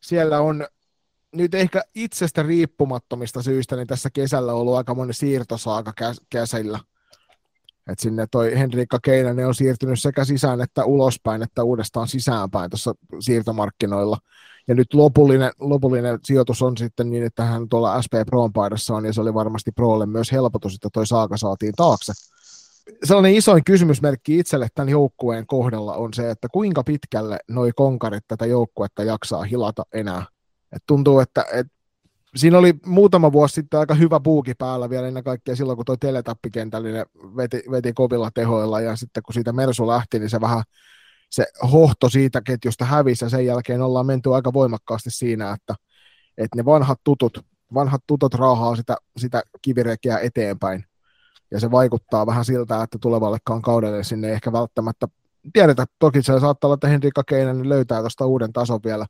Siellä on nyt ehkä itsestä riippumattomista syistä, niin tässä kesällä on ollut aika monen siirtosaaka käsillä – et sinne toi Henrikka Keinänen on siirtynyt sekä sisään että ulospäin, että uudestaan sisäänpäin tuossa siirtomarkkinoilla. Ja nyt lopullinen, lopullinen sijoitus on sitten niin, että hän tuolla SP Proon paidassa on, ja se oli varmasti Proolle myös helpotus, että toi saaka saatiin taakse. Sellainen isoin kysymysmerkki itselle tämän joukkueen kohdalla on se, että kuinka pitkälle noi konkarit tätä joukkuetta jaksaa hilata enää. Et tuntuu, että et siinä oli muutama vuosi sitten aika hyvä puuki päällä vielä ennen kaikkea silloin, kun tuo teletappikentällinen veti, veti kovilla tehoilla ja sitten kun siitä Mersu lähti, niin se vähän se hohto siitä ketjusta hävisi ja sen jälkeen ollaan menty aika voimakkaasti siinä, että, että ne vanhat tutut, vanhat tutut raahaa sitä, sitä kivirekeä eteenpäin. Ja se vaikuttaa vähän siltä, että tulevallekaan kaudelle sinne ei ehkä välttämättä tiedetä, toki se saattaa olla, että Henrikka Keinen löytää tuosta uuden tason vielä.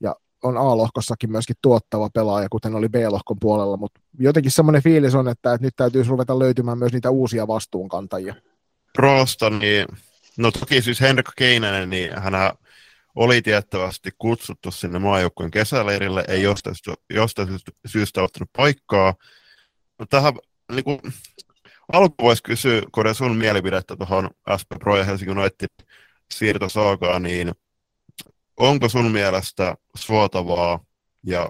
Ja on A-lohkossakin myöskin tuottava pelaaja, kuten oli B-lohkon puolella, mutta jotenkin semmoinen fiilis on, että, että nyt täytyisi ruveta löytymään myös niitä uusia vastuunkantajia. Prosta, niin no toki siis Henrik Keinänen, niin hän oli tiettävästi kutsuttu sinne maajoukkueen kesäleirille, ei jostain, jostain syystä ottanut paikkaa. No, tähän niin kuin, alku voisi kysyä, Kode, sun mielipidettä tuohon SP Pro ja Helsingin United siirtosaakaan, niin onko sun mielestä suotavaa ja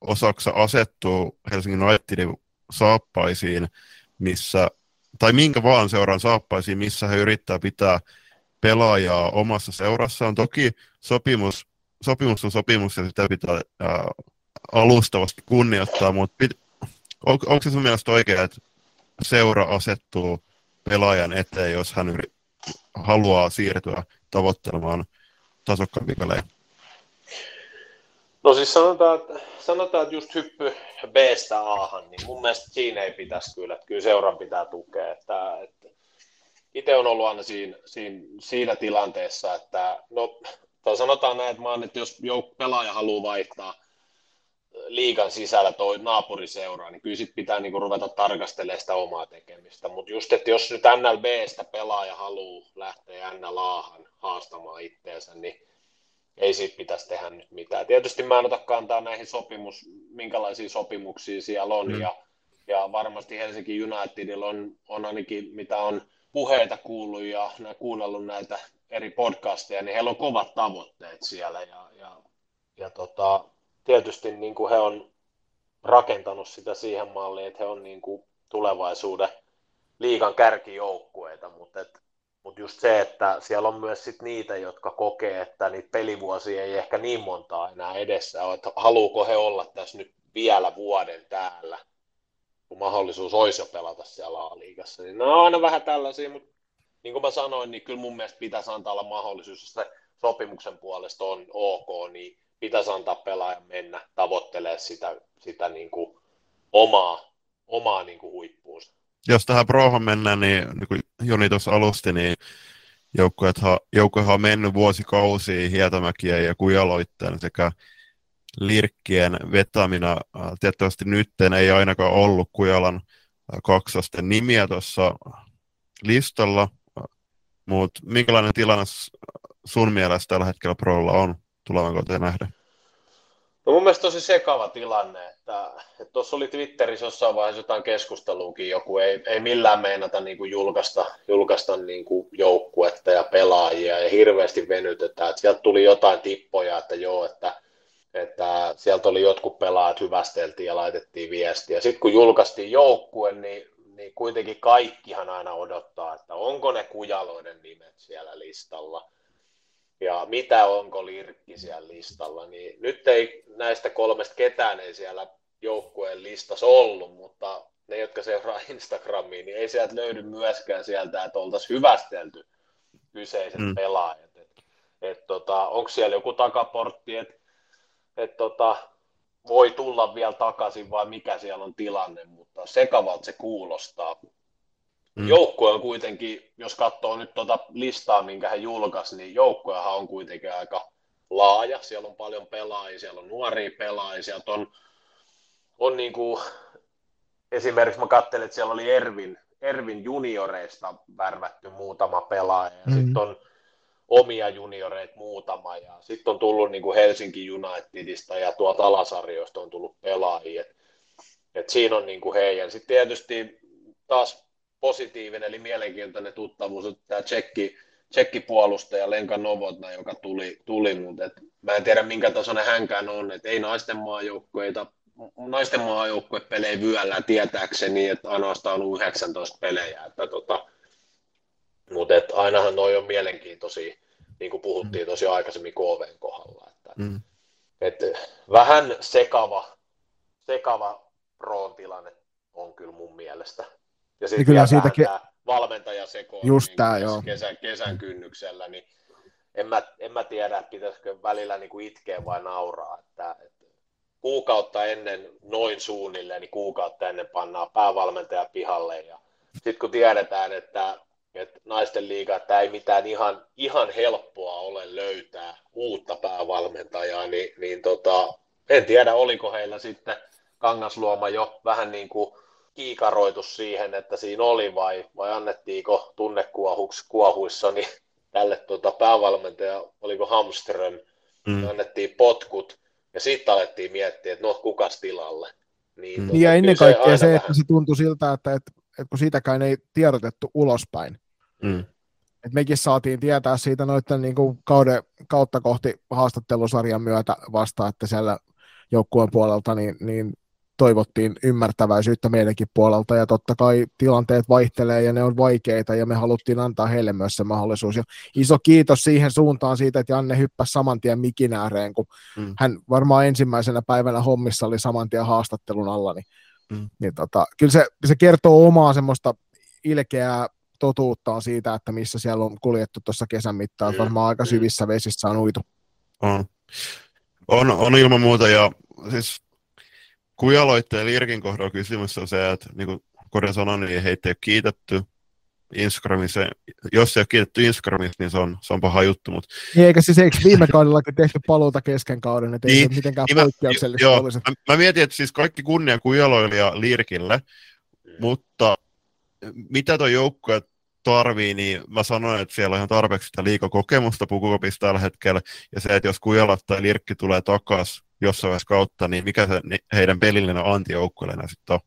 osaksa asettuu Helsingin Unitedin saappaisiin, missä, tai minkä vaan seuran saappaisiin, missä he yrittää pitää pelaajaa omassa seurassaan. Toki sopimus, sopimus on sopimus ja sitä pitää ää, alustavasti kunnioittaa, mutta pit, on, onko se sun mielestä oikein, että seura asettuu pelaajan eteen, jos hän yri, haluaa siirtyä tavoittelemaan tasokkaampia pelejä? No siis sanotaan, että, sanotaan, että just hyppy B-stä A-han, niin mun mielestä siinä ei pitäisi kyllä, että kyllä seuran pitää tukea. Että, että itse on ollut aina siinä, siinä, siinä tilanteessa, että no, tai sanotaan näin, että, mä että jos jouk- pelaaja haluaa vaihtaa liigan sisällä toi naapuriseuraa, niin kyllä sit pitää niinku ruveta tarkastelemaan sitä omaa tekemistä. Mutta just, että jos nyt NLBstä pelaaja haluaa lähteä NLAhan haastamaan itteensä, niin ei siitä pitäisi tehdä nyt mitään. Tietysti mä en ota kantaa näihin sopimus, minkälaisia sopimuksia siellä on, mm. ja, ja varmasti Helsinki Unitedilla on, on ainakin, mitä on puheita kuullut ja kuunnellut näitä eri podcasteja, niin heillä on kovat tavoitteet siellä, ja, ja, ja tota, tietysti niin kuin he on rakentanut sitä siihen malliin, että he on niin kuin tulevaisuuden liigan kärkijoukkueita, mutta et, mut just se, että siellä on myös sit niitä, jotka kokee, että niitä pelivuosia ei ehkä niin montaa enää edessä ole, että haluuko he olla tässä nyt vielä vuoden täällä, kun mahdollisuus olisi jo pelata siellä A-liigassa. Niin ne on aina vähän tällaisia, mutta niin kuin mä sanoin, niin kyllä mun mielestä pitäisi antaa olla mahdollisuus, jos se sopimuksen puolesta on ok, niin pitäisi antaa pelaajan mennä tavoittelemaan sitä, sitä niin kuin omaa, omaa niin kuin huippuunsa. Jos tähän prohon mennään, niin, niin kuin Joni tuossa alusti, niin joukkuehan, on mennyt vuosikausia Hietamäkiä ja Kujaloitteen sekä lirkkien vetäminä. Tietysti nyt ei ainakaan ollut Kujalan kaksosten nimiä tuossa listalla, mutta minkälainen tilanne sun mielestä tällä hetkellä Prolla on tulevan koteen nähdä? No mun mielestä tosi sekava tilanne, että tuossa oli Twitterissä jossain vaiheessa jotain keskusteluukin, joku ei, ei millään meinata niin kuin julkaista, julkaista niin kuin joukkuetta ja pelaajia ja hirveästi venytetään, että sieltä tuli jotain tippoja, että joo, että, että sieltä oli jotkut pelaajat hyvästeltiin ja laitettiin viestiä. Sitten kun julkaistiin joukkue, niin, niin kuitenkin kaikkihan aina odottaa, että onko ne kujaloiden nimet siellä listalla ja mitä onko Lirkki siellä listalla, niin nyt ei näistä kolmesta ketään ei siellä joukkueen listassa ollut, mutta ne, jotka seuraa Instagramiin, niin ei sieltä löydy myöskään sieltä, että oltaisiin hyvästelty kyseiset mm. pelaajat. Et, et tota, onko siellä joku takaportti, että et tota, voi tulla vielä takaisin vai mikä siellä on tilanne, mutta sekavalta se kuulostaa. Mm. Joukkue on kuitenkin, jos katsoo nyt tuota listaa, minkä hän julkaisi, niin joukkuehan on kuitenkin aika laaja. Siellä on paljon pelaajia, siellä on nuoria pelaajia, sieltä on, on niin kuin, esimerkiksi mä katselin, että siellä oli Ervin, Ervin junioreista värvätty muutama pelaaja, ja mm. sitten on omia junioreita muutama, ja sitten on tullut niin kuin Helsinki Unitedista ja tuolta alasarjoista on tullut pelaajia, et, et siinä on niin kuin heidän. Sitten tietysti taas positiivinen, eli mielenkiintoinen tuttavuus, että tämä tsekki, tsekkipuolustaja Lenka Novotna, joka tuli, tuli mutta et mä en tiedä minkä tasoinen hänkään on, että ei naisten maajoukkueita, naisten pelejä vyöllä tietääkseni, että ainoastaan on 19 pelejä, että tota, mutta et ainahan noi on mielenkiintoisia, niin kuin puhuttiin tosiaan aikaisemmin KVn kohdalla, että mm. et vähän sekava, sekava proon tilanne on kyllä mun mielestä. Ja sitten kyllä siitäkin... valmentaja sekoon Just niin tää, joo. Kesän, kesän kynnyksellä, niin en mä, en mä tiedä, pitäisikö välillä niin kuin itkeä vai nauraa, että, että kuukautta ennen noin suunnilleen, niin kuukautta ennen pannaan päävalmentaja pihalle ja sitten kun tiedetään, että, että naisten liiga, että ei mitään ihan, ihan helppoa ole löytää uutta päävalmentajaa, niin, niin tota, en tiedä, oliko heillä sitten Kangasluoma jo vähän niin kuin kiikaroitu siihen, että siinä oli vai, vai annettiinko tunnekuohuissa niin tälle tuota, päävalmentaja, oliko Hamström, mm. annettiin potkut ja sitten alettiin miettiä, että no kukas tilalle. Niin, mm. tuota, ja ennen kaikkea se, se että se tuntui siltä, että, että, että kun siitäkään ei tiedotettu ulospäin. Mm. Et mekin saatiin tietää siitä noiden niin kuin kauden, kautta kohti haastattelusarjan myötä vasta, että siellä joukkueen puolelta niin, niin toivottiin ymmärtäväisyyttä meidänkin puolelta, ja totta kai tilanteet vaihtelee ja ne on vaikeita, ja me haluttiin antaa heille myös se mahdollisuus. Ja iso kiitos siihen suuntaan siitä, että Janne hyppäsi saman tien mikin ääreen, kun mm. hän varmaan ensimmäisenä päivänä hommissa oli saman tien haastattelun alla, niin, mm. niin tota, kyllä se, se kertoo omaa semmoista ilkeää totuuttaan siitä, että missä siellä on kuljettu tuossa kesän mittaan, mm. varmaan aika syvissä vesissä on uitu. On. On, on ilman muuta, ja siis Kujaloitteen ja Lirkin kohdalla kysymys on se, että niin kuin Kode sanoi, niin heitä ei ole kiitetty Instagramissa. Jos ei ole kiitetty Instagramissa, niin se on, se on paha juttu. Mutta... Niin, eikä siis eikö viime kaudella tehty paluuta kesken kauden, että niin, ei se mitenkään niin poikkeuksellista mä, olisi. Mä, mä, mietin, että siis kaikki kunnia Kujaloille ja Lirkille, mutta mitä tuo joukkue tarvii, niin mä sanoin, että siellä on ihan tarpeeksi sitä liikakokemusta pukukopissa tällä hetkellä, ja se, että jos Kujalat tai Lirkki tulee takaisin jossain vaiheessa kautta, niin mikä se heidän pelillinen anti joukkueena sitten on?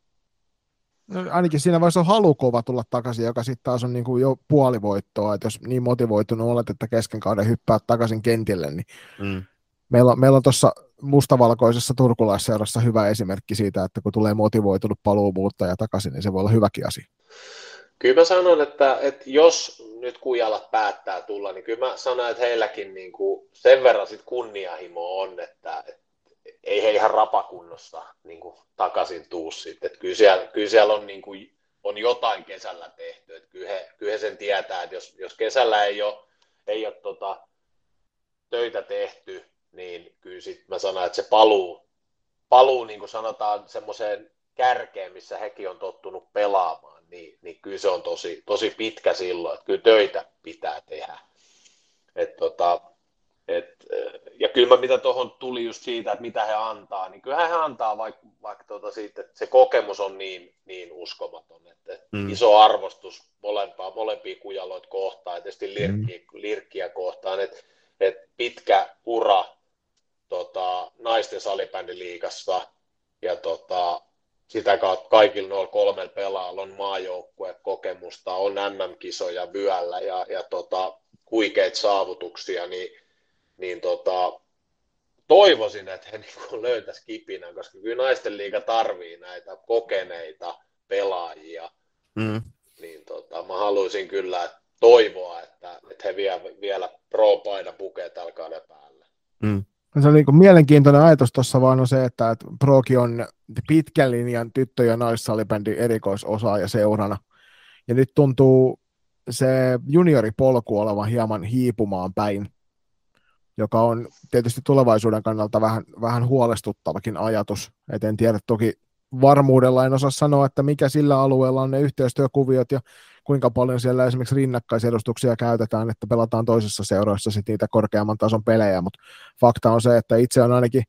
No, ainakin siinä vaiheessa on halukova tulla takaisin, joka sitten taas on niin kuin jo puolivoittoa, että jos niin motivoitunut olet, että kesken kauden hyppää takaisin kentille, niin mm. meillä, on, meillä on tuossa mustavalkoisessa turkulaisseurassa hyvä esimerkki siitä, että kun tulee motivoitunut paluumuuttaja takaisin, niin se voi olla hyväkin asia. Kyllä mä sanon, että, että jos nyt kujalat päättää tulla, niin kyllä mä sanon, että heilläkin niin kuin sen verran sit kunnianhimo on, että, että ei he ihan rapakunnossa niin kuin takaisin tuu sitten. Että kyllä, siellä, kyllä siellä on, niin kuin, on jotain kesällä tehty. Että kyllä, he, kyllä he sen tietää, että jos, jos kesällä ei ole, ei ole tota, töitä tehty, niin kyllä sit mä sanon, että se paluu, paluu niin kuin sanotaan semmoiseen kärkeen, missä hekin on tottunut pelaamaan, niin, niin kyllä se on tosi, tosi pitkä silloin, että kyllä töitä pitää tehdä. Et tota, et, ja kyllä mä mitä tuohon tuli just siitä, että mitä he antaa, niin kyllä he antaa, vaikka, vaikka tuota siitä, että se kokemus on niin, niin uskomaton, että mm. iso arvostus molempaa, molempia kujaloita kohtaan, ja tietysti lirkkiä, mm. lirkkiä kohtaan, että, että pitkä ura tota, naisten salibändiliigassa, ja tota, sitä kautta kaikilla noilla kolmella pelaajalla on maajoukkuekokemusta, on MM-kisoja vyöllä ja, ja tota, huikeita saavutuksia, niin, niin tota, toivoisin, että he niin löytäisi kipinän, koska kyllä naisten liiga tarvii näitä kokeneita pelaajia. Mm. Niin tota, mä haluaisin kyllä toivoa, että, että he vie, vielä pro-paina pukee tällä kauden päälle. Mm. Se on niin kuin mielenkiintoinen ajatus tuossa vaan on se, että, että Proki on pitkän linjan tyttö- ja naissalibändin erikoisosaaja seurana. Ja nyt tuntuu se junioripolku olevan hieman hiipumaan päin, joka on tietysti tulevaisuuden kannalta vähän, vähän huolestuttavakin ajatus. Et en tiedä toki varmuudella, en osaa sanoa, että mikä sillä alueella on ne yhteistyökuviot ja kuinka paljon siellä esimerkiksi rinnakkaisedustuksia käytetään, että pelataan toisessa seuroissa sit niitä korkeamman tason pelejä, mutta fakta on se, että itse on ainakin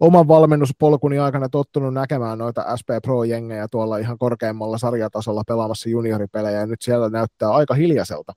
oman valmennuspolkuni aikana tottunut näkemään noita SP Pro-jengejä tuolla ihan korkeammalla sarjatasolla pelaamassa junioripelejä, ja nyt siellä näyttää aika hiljaiselta.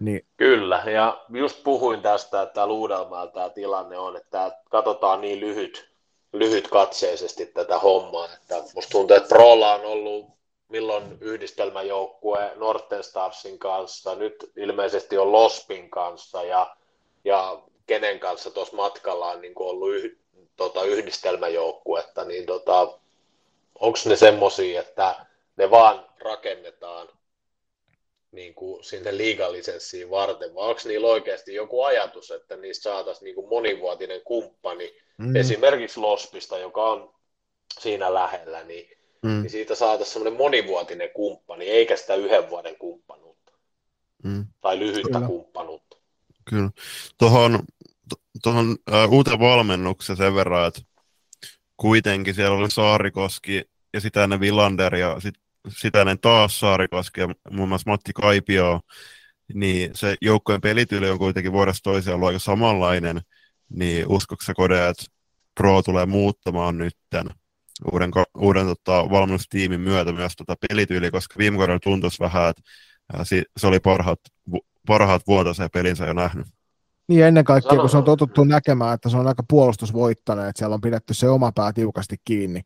Niin. Kyllä, ja just puhuin tästä, että täällä tämä tilanne on, että katsotaan niin lyhyt, lyhyt katseisesti tätä hommaa, että musta tuntuu, että Prolla on ollut milloin yhdistelmäjoukkue Norten Starsin kanssa, nyt ilmeisesti on Lospin kanssa ja, ja kenen kanssa tuossa matkalla on niin ollut yh, tota, yhdistelmäjoukkuetta, niin tota, onko ne semmoisia, että ne vaan rakennetaan niin kuin sinne liigalisenssiin varten, vai onko niillä oikeasti joku ajatus, että niistä saataisiin niin kuin monivuotinen kumppani, mm. esimerkiksi Lospista, joka on siinä lähellä, niin mm. niin siitä saataisiin semmoinen monivuotinen kumppani, eikä sitä yhden vuoden kumppanuutta. Mm. Tai lyhyttä Kyllä. kumppanuutta. Kyllä. Tuohon, tuohon uh, uuteen valmennukseen sen verran, että kuitenkin siellä oli Saarikoski ja sitä ennen Villander ja sit, sitä ennen taas Saarikoski ja muun muassa Matti Kaipio, niin se joukkojen pelityyli on kuitenkin vuodesta toiseen ollut aika samanlainen, niin uskoksä Kode, että Pro tulee muuttamaan nytten uuden, uuden tota, valmennustiimin myötä myös tota pelityyli, koska viime kaudella tuntuisi vähän, että se oli parhaat, parhaat vuotoiseen pelinsä jo nähnyt. Niin ennen kaikkea, kun se on totuttu näkemään, että se on aika puolustusvoittainen, että siellä on pidetty se oma pää tiukasti kiinni.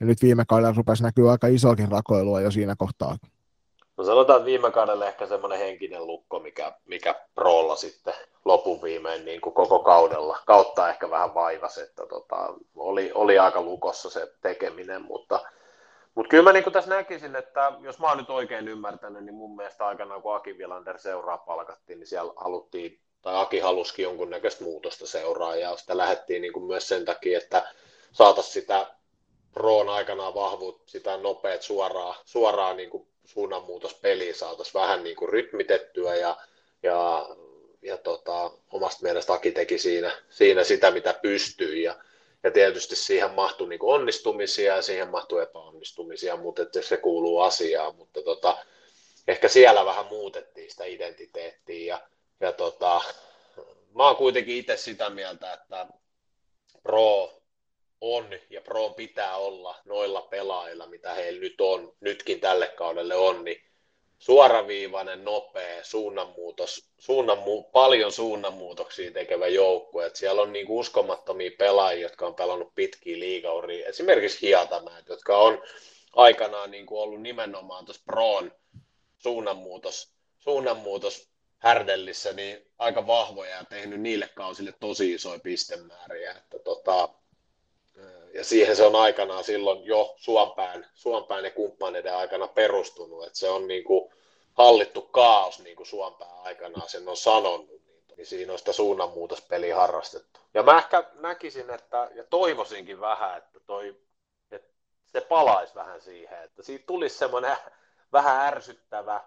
Ja nyt viime kaudella rupesi näkyä aika isokin rakoilua jo siinä kohtaa. No sanotaan, että viime kaudella ehkä semmoinen henkinen lukko, mikä, mikä Prolla sitten lopun viimein niin kuin koko kaudella, kautta ehkä vähän vaivas, että tota, oli, oli aika lukossa se tekeminen, mutta, mutta kyllä mä niin tässä näkisin, että jos mä oon nyt oikein ymmärtänyt, niin mun mielestä aikana kun Aki Vilander seuraa palkattiin, niin siellä haluttiin, tai Aki halusikin jonkunnäköistä muutosta seuraa, ja sitä lähdettiin niin kuin myös sen takia, että saataisiin sitä Proon aikanaan vahvuut, sitä nopeat suoraa, suoraa niin kuin suunnanmuutospeliä saataisiin vähän niin kuin rytmitettyä ja, ja, ja tota, omasta mielestä Aki teki siinä, siinä sitä, mitä pystyy ja, ja tietysti siihen mahtui niin kuin onnistumisia ja siihen mahtui epäonnistumisia, mutta että se kuuluu asiaan, mutta tota, ehkä siellä vähän muutettiin sitä identiteettiä ja, ja tota, mä oon kuitenkin itse sitä mieltä, että Pro on ja Pro pitää olla noilla pelaajilla, mitä heillä nyt on, nytkin tälle kaudelle on, niin suoraviivainen, nopea, suunnanmuutos, suunnanmu, paljon suunnanmuutoksia tekevä joukkue. Siellä on niinku uskomattomia pelaajia, jotka on pelannut pitkiä liigauria, esimerkiksi Hiatamäet, jotka on aikanaan niinku ollut nimenomaan tuossa Proon suunnanmuutos, suunnanmuutos härdellissä niin aika vahvoja ja tehnyt niille kausille tosi isoja pistemääriä. Että tota, ja siihen se on aikanaan silloin jo Suompään, Suompään ja kumppaneiden aikana perustunut, että se on niin kuin hallittu kaos, niin kuin Suompään aikanaan sen on sanonut, niin siinä on sitä suunnanmuutospeliä harrastettu. Ja mä ehkä näkisin, että, ja toivoisinkin vähän, että, toi, että se palaisi vähän siihen, että siitä tulisi semmoinen vähän ärsyttävä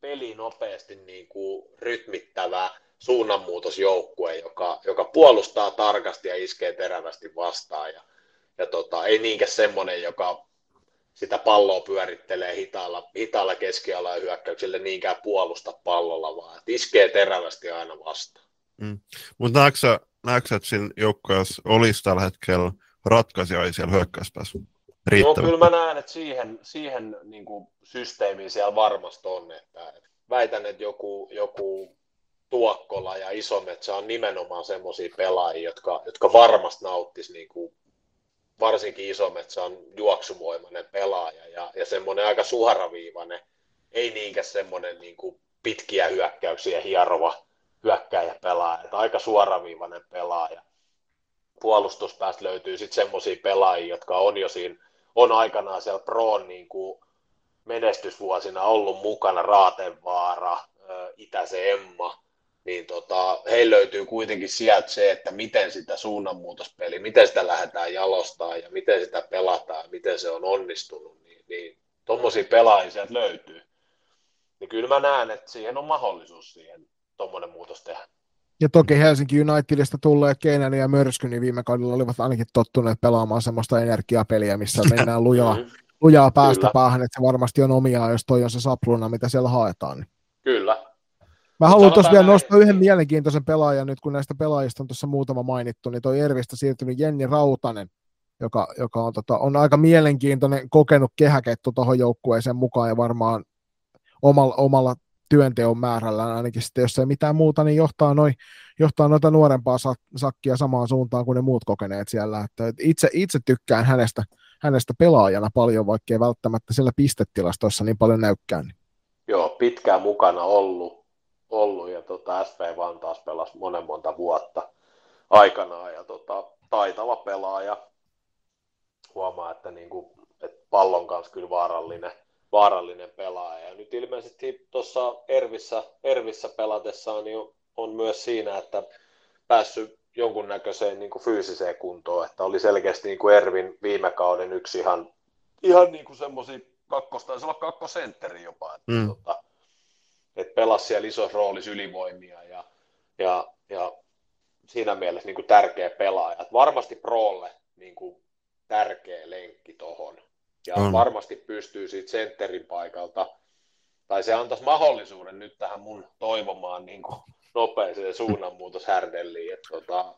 peli nopeasti niin kuin rytmittävä, suunnanmuutosjoukkue, joka, joka puolustaa tarkasti ja iskee terävästi vastaan. Ja, ja tota, ei niinkään semmoinen, joka sitä palloa pyörittelee hitaalla, hitaalla keskiala ja hyökkäykselle niinkään puolusta pallolla, vaan että iskee terävästi aina vastaan. Mm. Mutta näetkö näetkö, että siinä joukkueessa olisi tällä hetkellä ratkaisijoita siellä hyökkäyspäässä? No kyllä mä näen, että siihen, siihen niin kuin systeemiin siellä varmasti on. Että, että väitän, että joku, joku Tuokkola ja Isometsä on nimenomaan semmoisia pelaajia, jotka, jotka varmasti nauttisi, niin kuin, varsinkin Isometsä on juoksuvoimainen pelaaja ja, ja semmoinen aika suharaviivainen, ei niinkään semmoinen niin kuin pitkiä hyökkäyksiä hierova hyökkäjä pelaaja, aika suoraviivainen pelaaja. Puolustuspäästä löytyy sitten semmoisia pelaajia, jotka on jo siinä, on aikanaan siellä Proon niin kuin menestysvuosina ollut mukana, Raatenvaara, Itäse Emma, niin tota, heillä löytyy kuitenkin sieltä se, että miten sitä suunnanmuutospeli, miten sitä lähdetään jalostaa ja miten sitä pelataan, miten se on onnistunut, niin, niin tuommoisia pelaajia sieltä löytyy. Niin kyllä mä näen, että siihen on mahdollisuus siihen tuommoinen muutos tehdä. Ja toki Helsinki Unitedista tulleet Keinäni ja Mörsky, niin viime kaudella olivat ainakin tottuneet pelaamaan semmoista energiapeliä, missä mennään lujaa, mm-hmm. lujaa päästä Kyllä. päähän, että se varmasti on omiaan, jos toi on se sapluna, mitä siellä haetaan. Niin. Kyllä, Mä haluan tuossa vielä nostaa yhden mielenkiintoisen pelaajan nyt, kun näistä pelaajista on tuossa muutama mainittu, niin toi Ervistä siirtynyt Jenni Rautanen, joka, joka on, tota, on aika mielenkiintoinen kokenut kehäkettu tuohon joukkueeseen mukaan ja varmaan omalla, omalla työnteon määrällään ainakin sitten, jos ei mitään muuta, niin johtaa, noi, johtaa noita nuorempaa sakkia samaan suuntaan kuin ne muut kokeneet siellä. Että itse, itse tykkään hänestä, hänestä pelaajana paljon, vaikkei välttämättä siellä pistetilastoissa niin paljon näykkään. Joo, pitkään mukana ollut ollut ja tota, SV Vantaas pelasi monen monta vuotta aikanaan ja tota, taitava pelaaja. Huomaa, että, niin kuin, että pallon kanssa kyllä vaarallinen, vaarallinen pelaaja. Ja nyt ilmeisesti tuossa Ervissä, Ervissä pelatessaan niin on, on myös siinä, että päässyt jonkunnäköiseen niin kuin fyysiseen kuntoon, että oli selkeästi niin kuin Ervin viime kauden yksi ihan, ihan niin kuin semmoisia kakkos, taisi olla kakkosentteri jopa, että mm. tota, että pelasi siellä isossa roolissa ylivoimia ja, ja, ja siinä mielessä niin kuin tärkeä pelaaja. Et varmasti Prolle niin kuin tärkeä lenkki tuohon. Ja mm. varmasti pystyy siitä sentterin paikalta, tai se antaisi mahdollisuuden nyt tähän mun toivomaan niin kuin nopeeseen suunnanmuutos härdelliin. Että tota,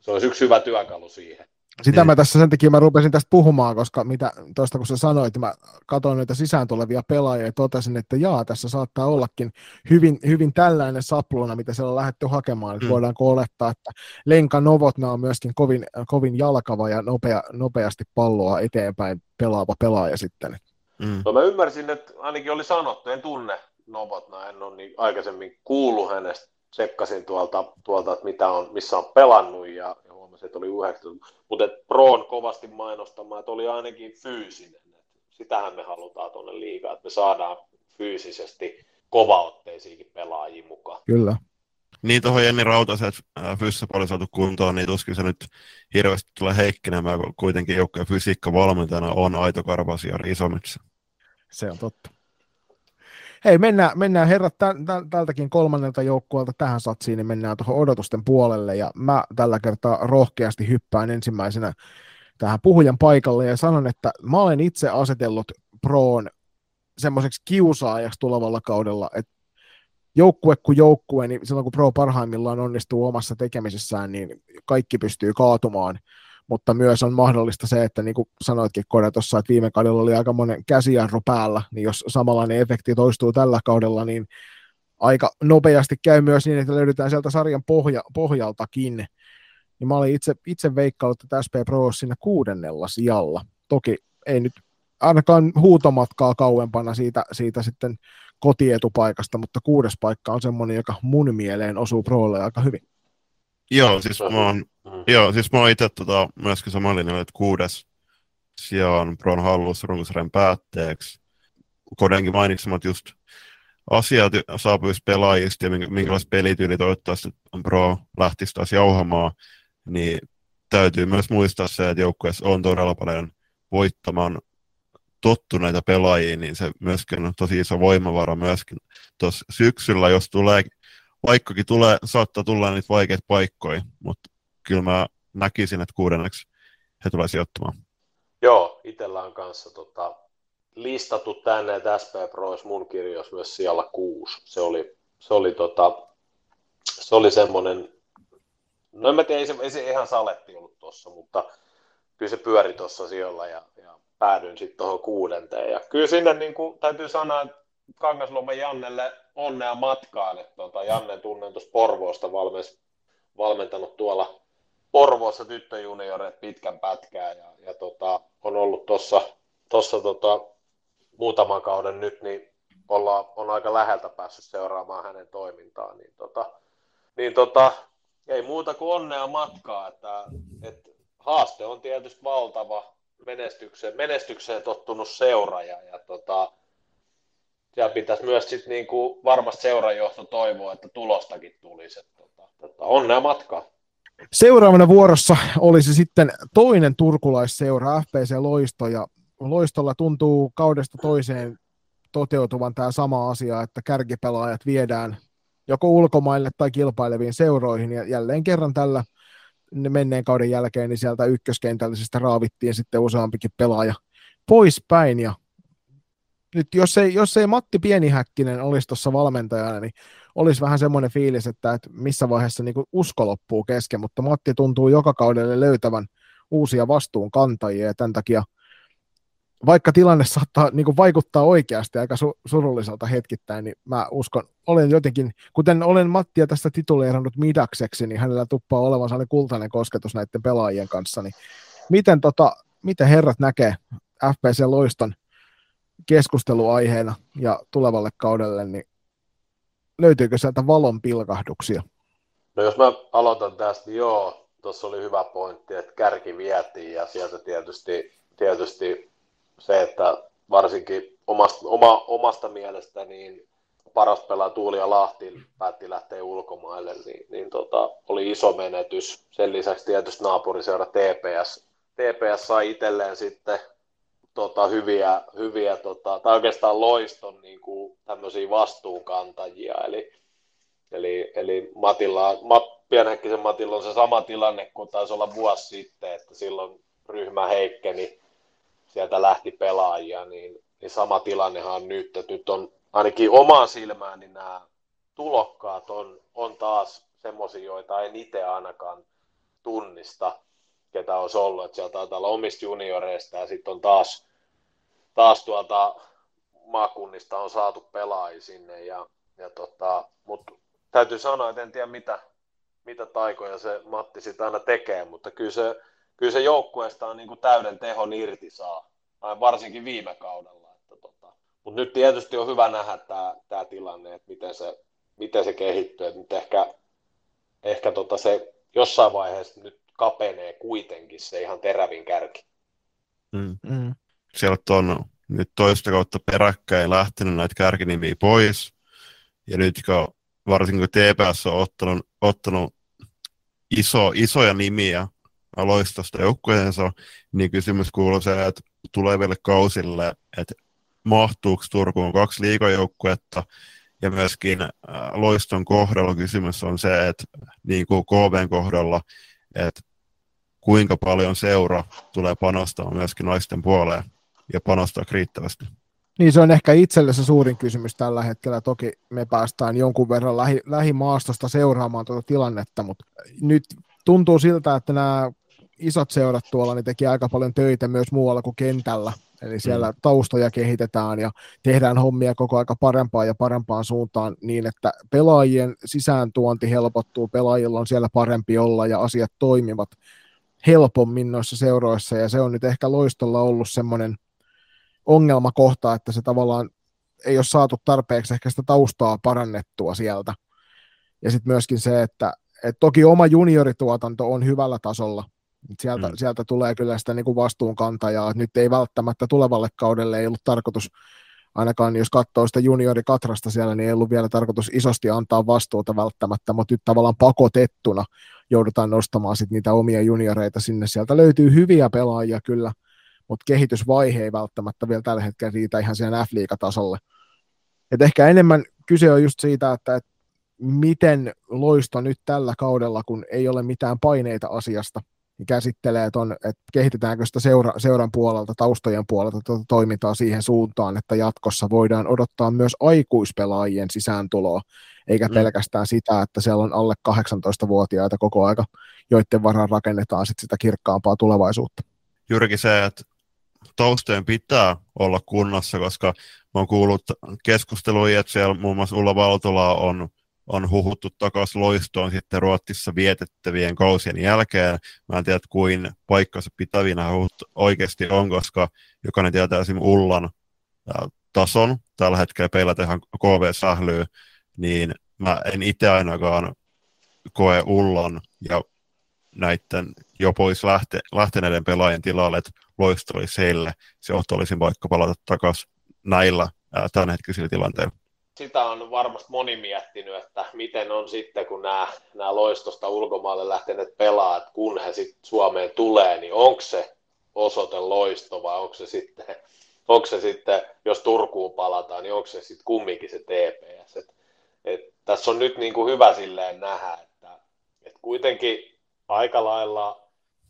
se olisi yksi hyvä työkalu siihen. Sitä niin. mä tässä sen takia mä rupesin tästä puhumaan, koska mitä tuosta kun sä sanoit, mä katsoin noita sisään tulevia pelaajia ja totesin, että jaa, tässä saattaa ollakin hyvin, hyvin tällainen sapluna, mitä siellä on lähdetty hakemaan, että mm. voidaanko olettaa, että Lenka Novotna on myöskin kovin, kovin jalkava ja nopea, nopeasti palloa eteenpäin pelaava pelaaja sitten. Mm. No mä ymmärsin, että ainakin oli sanottu, en tunne Novotna, en ole niin aikaisemmin kuullut hänestä, tsekkasin tuolta, tuolta että mitä on, missä on pelannut ja että oli 90, mutta Pro on kovasti mainostamaan, että oli ainakin fyysinen. Sitähän me halutaan tuonne liikaa, että me saadaan fyysisesti kovaotteisiinkin pelaajia mukaan. Kyllä. Niin tuohon Jenni Rautasen fysissä paljon saatu kuntoon, niin tuskin se nyt hirveästi tulee heikkenemään, kun kuitenkin joukkojen fysiikka valmentajana on Aito Karvasia Isomitsä. Se on totta. Hei, mennään, mennään herrat tä, tä, tältäkin kolmannelta joukkueelta tähän satsiin, niin mennään tuohon odotusten puolelle, ja mä tällä kertaa rohkeasti hyppään ensimmäisenä tähän puhujan paikalle ja sanon, että mä olen itse asetellut Proon semmoiseksi kiusaajaksi tulevalla kaudella, että joukkue kuin joukkue, niin silloin kun Pro parhaimmillaan onnistuu omassa tekemisessään, niin kaikki pystyy kaatumaan mutta myös on mahdollista se, että niin kuin sanoitkin Kone tuossa, että viime kaudella oli aika monen käsijarru päällä, niin jos samanlainen efekti toistuu tällä kaudella, niin aika nopeasti käy myös niin, että löydetään sieltä sarjan pohja, pohjaltakin. Niin mä olin itse, itse veikkaillut, että SP Pro olisi siinä kuudennella sijalla. Toki ei nyt ainakaan huutomatkaa kauempana siitä, siitä sitten kotietupaikasta, mutta kuudes paikka on semmoinen, joka mun mieleen osuu Prolle aika hyvin. Joo, siis mä oon, mm. joo, siis mä oon itse tota, myöskin samalla linjalla, että kuudes sijaan Bron hallus runkosarjan päätteeksi. Kodenkin mainitsemat just asiat saapuisi pelaajista ja minkälaiset pelityyli toivottavasti Pro lähtisi taas jauhamaan, niin täytyy myös muistaa se, että joukkueessa on todella paljon voittamaan tottuneita pelaajia, niin se myöskin on tosi iso voimavara myöskin tuossa syksyllä, jos tulee vaikkakin tulee, saattaa tulla niitä vaikeita paikkoja, mutta kyllä mä näkisin, että kuudenneksi he tulee sijoittamaan. Joo, itsellä on kanssa tota, listattu tänne, että SP Pro mun kirjoissa myös siellä kuusi. Se oli, se oli, tota, se oli semmoinen No en mä tiedä, ei se, ei se ihan saletti ollut tuossa, mutta kyllä se pyöri tuossa sijoilla ja, ja päädyin sitten tuohon kuudenteen. Ja kyllä sinne niin kuin, täytyy sanoa, että Kangasluomen Jannelle onnea matkaan, että tota, Janne tunnen tuossa Porvoosta valmes, valmentanut tuolla Porvoossa tyttöjunioreet pitkän pätkää ja, ja tota, on ollut tuossa tossa, tota, muutaman kauden nyt, niin olla, on aika läheltä päässyt seuraamaan hänen toimintaan, niin, tota, niin tota, ei muuta kuin onnea matkaa, että, että haaste on tietysti valtava menestykseen, menestykseen tottunut seuraaja ja tota, siellä pitäisi myös sit niinku varmasti seurajohto toivoa, että tulostakin tulisi. Että, tota, tota, onnea matkaa. Seuraavana vuorossa olisi sitten toinen turkulaisseura, FPC Loisto, ja Loistolla tuntuu kaudesta toiseen toteutuvan tämä sama asia, että kärkipelaajat viedään joko ulkomaille tai kilpaileviin seuroihin, ja jälleen kerran tällä menneen kauden jälkeen niin sieltä ykköskentällisestä raavittiin sitten useampikin pelaaja poispäin, ja nyt jos ei, jos ei Matti Pienihäkkinen olisi tuossa valmentajana, niin olisi vähän semmoinen fiilis, että, että missä vaiheessa niin usko loppuu kesken, mutta Matti tuntuu joka kaudelle löytävän uusia vastuunkantajia ja tämän takia vaikka tilanne saattaa niin kuin vaikuttaa oikeasti aika su- surulliselta hetkittäin, niin mä uskon, olen jotenkin, kuten olen Mattia tästä tituleerannut midakseksi, niin hänellä tuppaa olevan sellainen kultainen kosketus näiden pelaajien kanssa, niin miten, tota, miten herrat näkee FPC Loiston keskusteluaiheena ja tulevalle kaudelle, niin löytyykö sieltä valon pilkahduksia? No jos mä aloitan tästä, niin joo, tuossa oli hyvä pointti, että kärki vietiin ja sieltä tietysti, tietysti se, että varsinkin omasta, oma, omasta mielestä niin paras pelaa Tuuli ja Lahti päätti lähteä ulkomaille, niin, niin tota, oli iso menetys. Sen lisäksi tietysti naapuriseura TPS, TPS sai itselleen sitten tota, hyviä, hyviä tota, tai oikeastaan loiston niin kuin, tämmöisiä vastuunkantajia. Eli, eli, eli Matilla, Mat, Pienhäkkisen Matilla on se sama tilanne kuin taisi olla vuosi sitten, että silloin ryhmä heikkeni, sieltä lähti pelaajia, niin, niin sama tilannehan on nyt, että nyt on ainakin omaan silmään, niin nämä tulokkaat on, on taas semmoisia, joita en itse ainakaan tunnista, ketä olisi ollut, että sieltä taitaa olla omista junioreista ja sitten on taas taas tuolta maakunnista on saatu pelaajia sinne, ja, ja tota, mutta täytyy sanoa, että en tiedä mitä, mitä taikoja se Matti sitä aina tekee, mutta kyllä se, kyllä se joukkueesta on niin kuin täyden tehon irti saa, varsinkin viime kaudella. Että tota. Mutta nyt tietysti on hyvä nähdä tämä, tämä tilanne, että miten se, miten se kehittyy, että nyt ehkä, ehkä tota se jossain vaiheessa nyt kapenee kuitenkin se ihan terävin kärki. Mm. Mm sieltä on nyt toista kautta peräkkäin lähtenyt näitä kärkinimiä pois. Ja nyt kun varsinkin kun TPS on ottanut, ottanut iso, isoja nimiä aloistosta joukkueensa, niin kysymys kuuluu se, että tuleville kausille, että mahtuuko Turkuun kaksi liikajoukkuetta, ja myöskin äh, loiston kohdalla kysymys on se, että niin kuin KVn kohdalla, että kuinka paljon seura tulee panostamaan myöskin naisten puoleen ja panostaa riittävästi. Niin se on ehkä itselle se suurin kysymys tällä hetkellä. Toki me päästään jonkun verran lähi, lähimaastosta seuraamaan tuota tilannetta, mutta nyt tuntuu siltä, että nämä isot seurat tuolla niin teki aika paljon töitä myös muualla kuin kentällä. Eli siellä mm. taustoja kehitetään ja tehdään hommia koko aika parempaan ja parempaan suuntaan niin, että pelaajien sisääntuonti helpottuu, pelaajilla on siellä parempi olla ja asiat toimivat helpommin noissa seuroissa ja se on nyt ehkä loistolla ollut semmoinen ongelmakohta, että se tavallaan ei ole saatu tarpeeksi ehkä sitä taustaa parannettua sieltä. Ja sitten myöskin se, että et toki oma juniorituotanto on hyvällä tasolla, sieltä, mm. sieltä tulee kyllä sitä niin kuin vastuunkantajaa, nyt ei välttämättä tulevalle kaudelle ei ollut tarkoitus, ainakaan jos katsoo sitä juniorikatrasta siellä, niin ei ollut vielä tarkoitus isosti antaa vastuuta välttämättä, mutta nyt tavallaan pakotettuna joudutaan nostamaan sit niitä omia junioreita sinne. Sieltä löytyy hyviä pelaajia kyllä, mutta kehitysvaihe ei välttämättä vielä tällä hetkellä riitä ihan siihen F-liigatasolle. Et ehkä enemmän kyse on just siitä, että, että miten loisto nyt tällä kaudella, kun ei ole mitään paineita asiasta, niin käsittelee, ton, että kehitetäänkö sitä seura, seuran puolelta, taustojen puolelta tuota toimintaa siihen suuntaan, että jatkossa voidaan odottaa myös aikuispelaajien sisääntuloa, eikä mm. pelkästään sitä, että siellä on alle 18-vuotiaita koko aika, joiden varaan rakennetaan sit sitä kirkkaampaa tulevaisuutta. Juurikin se, että taustojen pitää olla kunnossa, koska mä oon kuullut keskusteluja, että siellä muun muassa Ulla Valtola on on huhuttu takaisin loistoon sitten Ruotsissa vietettävien kausien jälkeen. Mä en tiedä, kuin paikkansa pitävinä huhut oikeasti on, koska jokainen tietää esimerkiksi Ullan tason. Tällä hetkellä peilatehan KV-sählyy, niin mä en itse ainakaan koe Ullan ja näiden jo pois lähte, lähteneiden pelaajien tilalle, että loisto olisi heille se olisi vaikka palata takaisin näillä tämänhetkisillä tilanteilla sitä on varmasti moni miettinyt, että miten on sitten, kun nämä, nämä loistosta ulkomaalle lähteneet pelaat, kun he sitten Suomeen tulee, niin onko se osoite loisto vai onko se sitten, onko se sitten jos Turkuun palataan, niin onko se sitten kumminkin se TPS. Et, et tässä on nyt niin kuin hyvä silleen nähdä, että, että kuitenkin aika lailla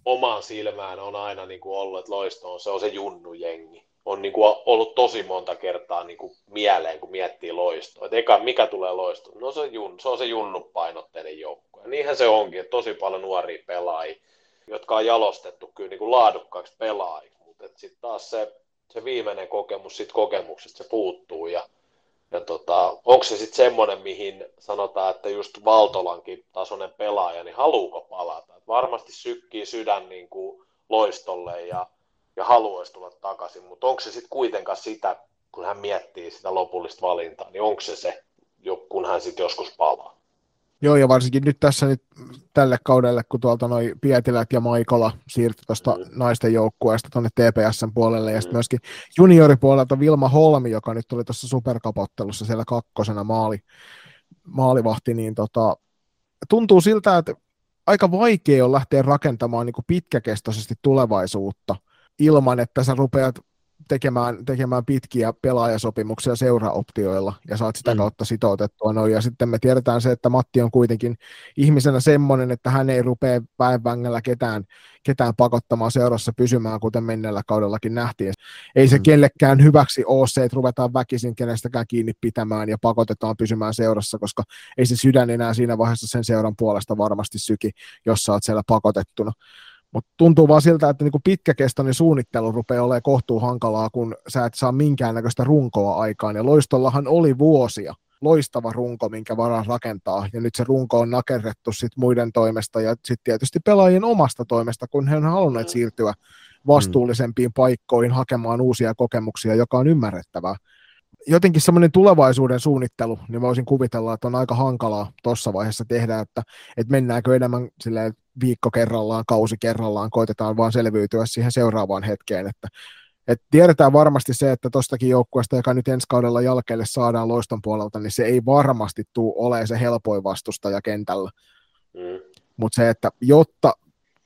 omaan silmään on aina niin kuin ollut, että loisto on se, on se junnujengi on niin kuin ollut tosi monta kertaa niin kuin mieleen, kun miettii loistoa. Eka, mikä tulee loisto? No se, jun, se on se junnupainotteinen joukko. Ja niinhän se onkin, että tosi paljon nuoria pelaajia, jotka on jalostettu kyllä niin kuin laadukkaaksi pelaajiksi. Mutta sitten taas se, se viimeinen kokemus sit kokemuksesta se puuttuu. Ja, ja tota, onko se sitten semmoinen, mihin sanotaan, että just Valtolankin tasoinen pelaaja, niin haluuko palata? Et varmasti sykkii sydän niin kuin loistolle ja ja haluaisi tulla takaisin, mutta onko se sitten kuitenkaan sitä, kun hän miettii sitä lopullista valintaa, niin onko se se, kun hän sitten joskus palaa? Joo, ja varsinkin nyt tässä nyt tälle kaudelle, kun tuolta noin Pietilät ja Maikola siirtyi tuosta mm. naisten joukkueesta tuonne TPSn puolelle, ja mm. sitten myöskin junioripuolelta Vilma Holmi, joka nyt tuli tuossa superkapottelussa siellä kakkosena maali, maalivahti, niin tota, tuntuu siltä, että aika vaikea on lähteä rakentamaan niin kuin pitkäkestoisesti tulevaisuutta ilman, että sä rupeat tekemään, tekemään pitkiä pelaajasopimuksia seuraoptioilla ja saat sitä mm. kautta sitoutettua noin. Ja sitten me tiedetään se, että Matti on kuitenkin ihmisenä semmoinen, että hän ei rupea väenvängällä ketään, ketään pakottamaan seurassa pysymään, kuten menneellä kaudellakin nähtiin. Ei se mm. kellekään hyväksi ole se, että ruvetaan väkisin kenestäkään kiinni pitämään ja pakotetaan pysymään seurassa, koska ei se sydän enää siinä vaiheessa sen seuran puolesta varmasti syki, jos sä oot siellä pakotettuna. Mutta tuntuu vaan siltä, että niinku pitkäkestoinen suunnittelu rupeaa olemaan kohtuu hankalaa, kun sä et saa minkäännäköistä runkoa aikaan. Ja loistollahan oli vuosia. Loistava runko, minkä varaa rakentaa, ja nyt se runko on nakerrettu sit muiden toimesta, ja sitten tietysti pelaajien omasta toimesta, kun he on halunneet siirtyä vastuullisempiin paikkoihin hakemaan uusia kokemuksia, joka on ymmärrettävää. Jotenkin semmoinen tulevaisuuden suunnittelu, niin voisin kuvitella, että on aika hankalaa tuossa vaiheessa tehdä, että, että mennäänkö enemmän silleen viikko kerrallaan, kausi kerrallaan, koitetaan vaan selviytyä siihen seuraavaan hetkeen, että et tiedetään varmasti se, että tuostakin joukkueesta, joka nyt ensi kaudella jälkeelle saadaan loiston puolelta, niin se ei varmasti tule olemaan se helpoin vastustaja kentällä. Mm. Mutta se, että jotta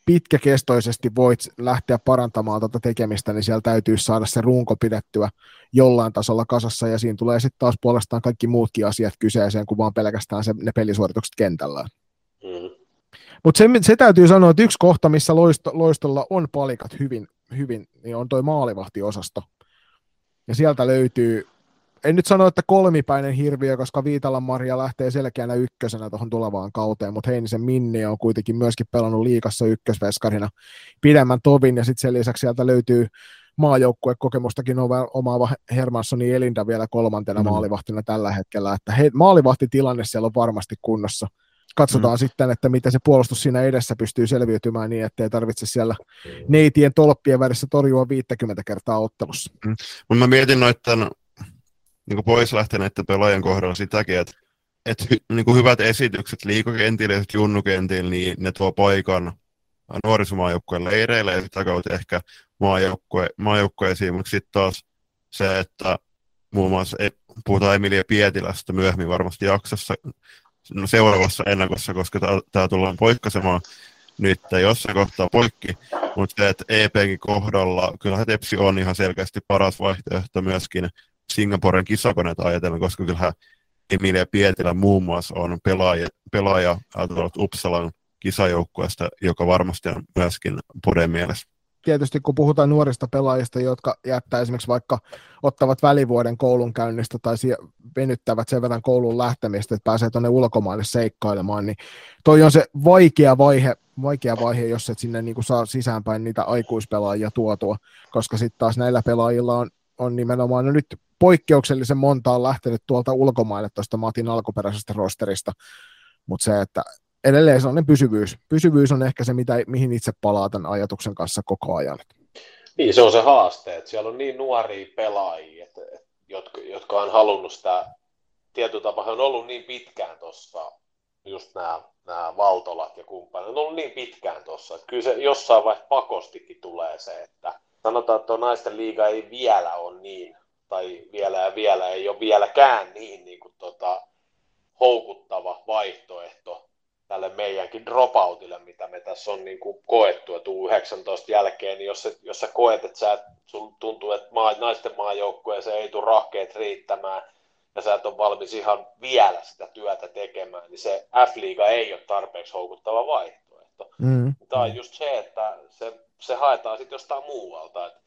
pitkäkestoisesti voit lähteä parantamaan tuota tekemistä, niin siellä täytyy saada se runko pidettyä jollain tasolla kasassa, ja siinä tulee sitten taas puolestaan kaikki muutkin asiat kyseeseen, kuin vaan pelkästään se, ne pelisuoritukset kentällä. Mutta se, se täytyy sanoa, että yksi kohta, missä loisto, loistolla on palikat hyvin, hyvin, niin on toi maalivahtiosasto. Ja sieltä löytyy en nyt sano, että kolmipäinen hirviö, koska Viitalan Maria lähtee selkeänä ykkösenä tuohon tulevaan kauteen, mutta Heinisen Minni on kuitenkin myöskin pelannut liikassa ykkösveskarina pidemmän tovin, ja sitten sen lisäksi sieltä löytyy maajoukkuekokemustakin omaava Hermanssoni Elinda vielä kolmantena mm. maalivahtina tällä hetkellä, että he, maalivahtitilanne siellä on varmasti kunnossa. Katsotaan mm. sitten, että miten se puolustus siinä edessä pystyy selviytymään niin, että ei tarvitse siellä neitien tolppien välissä torjua 50 kertaa ottelussa. Mm. Mä mietin noiden niin pois lähteneiden pelaajien kohdalla sitäkin, että, että niin kuin hyvät esitykset liikokentille ja junnukentille, niin ne tuo paikan nuorisomaajoukkueen leireille ja sitä kautta ehkä maajoukkue, maajoukkueisiin, mutta sitten taas se, että muun muassa e, puhutaan Emilia Pietilästä myöhemmin varmasti jaksossa seuraavassa ennakossa, koska tämä tullaan poikkasemaan nyt jossain kohtaa poikki, mutta se, että EPkin kohdalla, kyllähän Tepsi on ihan selkeästi paras vaihtoehto myöskin Singaporen kisakoneita ajatellen, koska kyllähän Emilia Pietilä muun muassa on pelaaja, pelaaja Uppsalan kisajoukkueesta, joka varmasti on myöskin Poden mielessä. Tietysti kun puhutaan nuorista pelaajista, jotka jättää esimerkiksi vaikka ottavat välivuoden koulun käynnistä tai venyttävät sen verran koulun lähtemistä, että pääsee tuonne ulkomaille seikkailemaan, niin toi on se vaikea vaihe, vaikea vaihe jos et sinne niin saa sisäänpäin niitä aikuispelaajia tuotua, koska sitten taas näillä pelaajilla on, on nimenomaan no nyt poikkeuksellisen monta on lähtenyt tuolta ulkomaille tuosta Matin alkuperäisestä rosterista, mutta se, että edelleen sellainen pysyvyys. Pysyvyys on ehkä se, mitä, mihin itse palaa tämän ajatuksen kanssa koko ajan. Niin, se on se haaste, että siellä on niin nuoria pelaajia, että, jotka, jotka on halunnut sitä, tietyllä tapaa on ollut niin pitkään tuossa, just nämä, nämä valtolat ja kumppanit, on ollut niin pitkään tuossa, että kyllä se jossain vaiheessa pakostikin tulee se, että sanotaan, että naisten liiga ei vielä ole niin, tai vielä ja vielä ei ole vieläkään niin, niin kuin tota, houkuttava vaihtoehto tälle meidänkin dropoutille, mitä me tässä on niin kuin koettu, että 19 jälkeen, niin jos, jos sä koet, että sä, sun tuntuu, että maa, naisten maajoukkueeseen ei tule rahkeet riittämään, ja sä et ole valmis ihan vielä sitä työtä tekemään, niin se F-liiga ei ole tarpeeksi houkuttava vaihtoehto. Mm. Tämä on just se, että se, se haetaan sitten jostain muualta, että,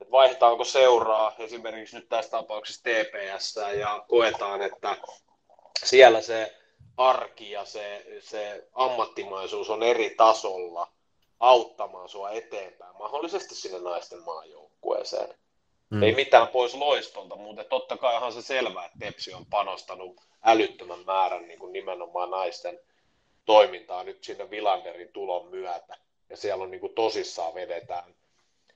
että vaihdetaanko seuraa esimerkiksi nyt tässä tapauksessa TPS ja koetaan, että siellä se arki ja se, se ammattimaisuus on eri tasolla auttamaan sua eteenpäin, mahdollisesti sinne naisten maajoukkueeseen. Mm. Ei mitään pois loistolta, mutta totta kai onhan se selvää, että Tepsi on panostanut älyttömän määrän niin kuin nimenomaan naisten toimintaa nyt sinne Vilanderin tulon myötä. Ja siellä on niin kuin tosissaan vedetään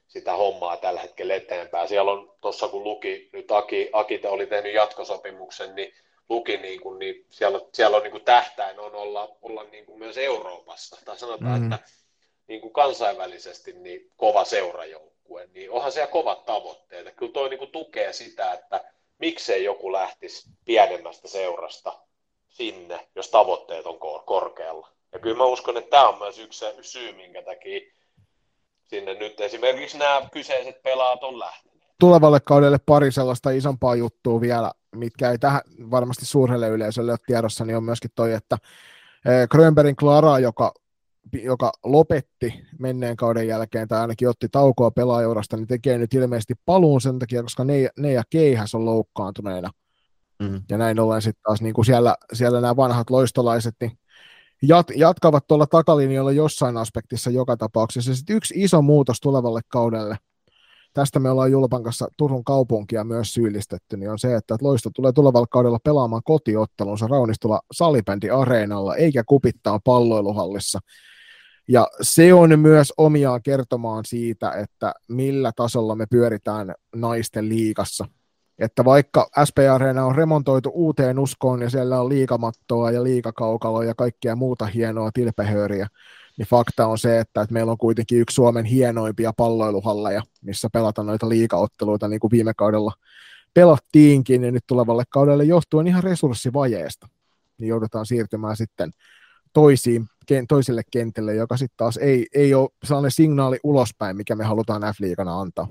sitä hommaa tällä hetkellä eteenpäin. Siellä on tuossa kun luki, nyt Aki, Aki oli tehnyt jatkosopimuksen, niin luki, niin, kuin, niin siellä, siellä on niin kuin tähtäin on olla, olla niin kuin myös Euroopassa, tai sanotaan, mm. että niin kuin kansainvälisesti niin kova seurajoukkue, niin onhan siellä kovat tavoitteet. Kyllä toi niin kuin tukee sitä, että miksei joku lähtisi pienemmästä seurasta sinne, jos tavoitteet on korkealla. Ja kyllä mä uskon, että tämä on myös yksi syy, minkä takia sinne nyt esimerkiksi nämä kyseiset pelaat on lähtenyt. Tulevalle kaudelle pari sellaista isompaa juttua vielä mitkä ei tähän varmasti suurelle yleisölle ole tiedossa, niin on myöskin toi, että Grönbergin Clara, joka, joka lopetti menneen kauden jälkeen, tai ainakin otti taukoa pelaajaurasta, niin tekee nyt ilmeisesti paluun sen takia, koska ne, ne ja Keihäs on loukkaantuneena. Mm. Ja näin ollen sitten taas niin kuin siellä, siellä nämä vanhat loistolaiset, niin jat, jatkavat tuolla takalinjalla jossain aspektissa joka tapauksessa. Sitten yksi iso muutos tulevalle kaudelle – tästä me ollaan Julpan kanssa Turun kaupunkia myös syyllistetty, niin on se, että Loisto tulee tulevalla kaudella pelaamaan kotiottelunsa Raunistola salibändi areenalla, eikä kupittaa palloiluhallissa. Ja se on myös omiaan kertomaan siitä, että millä tasolla me pyöritään naisten liikassa. Että vaikka SP Areena on remontoitu uuteen uskoon ja siellä on liikamattoa ja liikakaukaloa ja kaikkea muuta hienoa tilpehööriä, niin fakta on se, että, että meillä on kuitenkin yksi Suomen hienoimpia palloiluhalleja, missä pelataan noita liikaotteluita niin kuin viime kaudella pelattiinkin, ja nyt tulevalle kaudelle johtuen ihan resurssivajeesta, niin joudutaan siirtymään sitten toisiin, toisille kentille, joka sitten taas ei, ei ole sellainen signaali ulospäin, mikä me halutaan F-liigana antaa.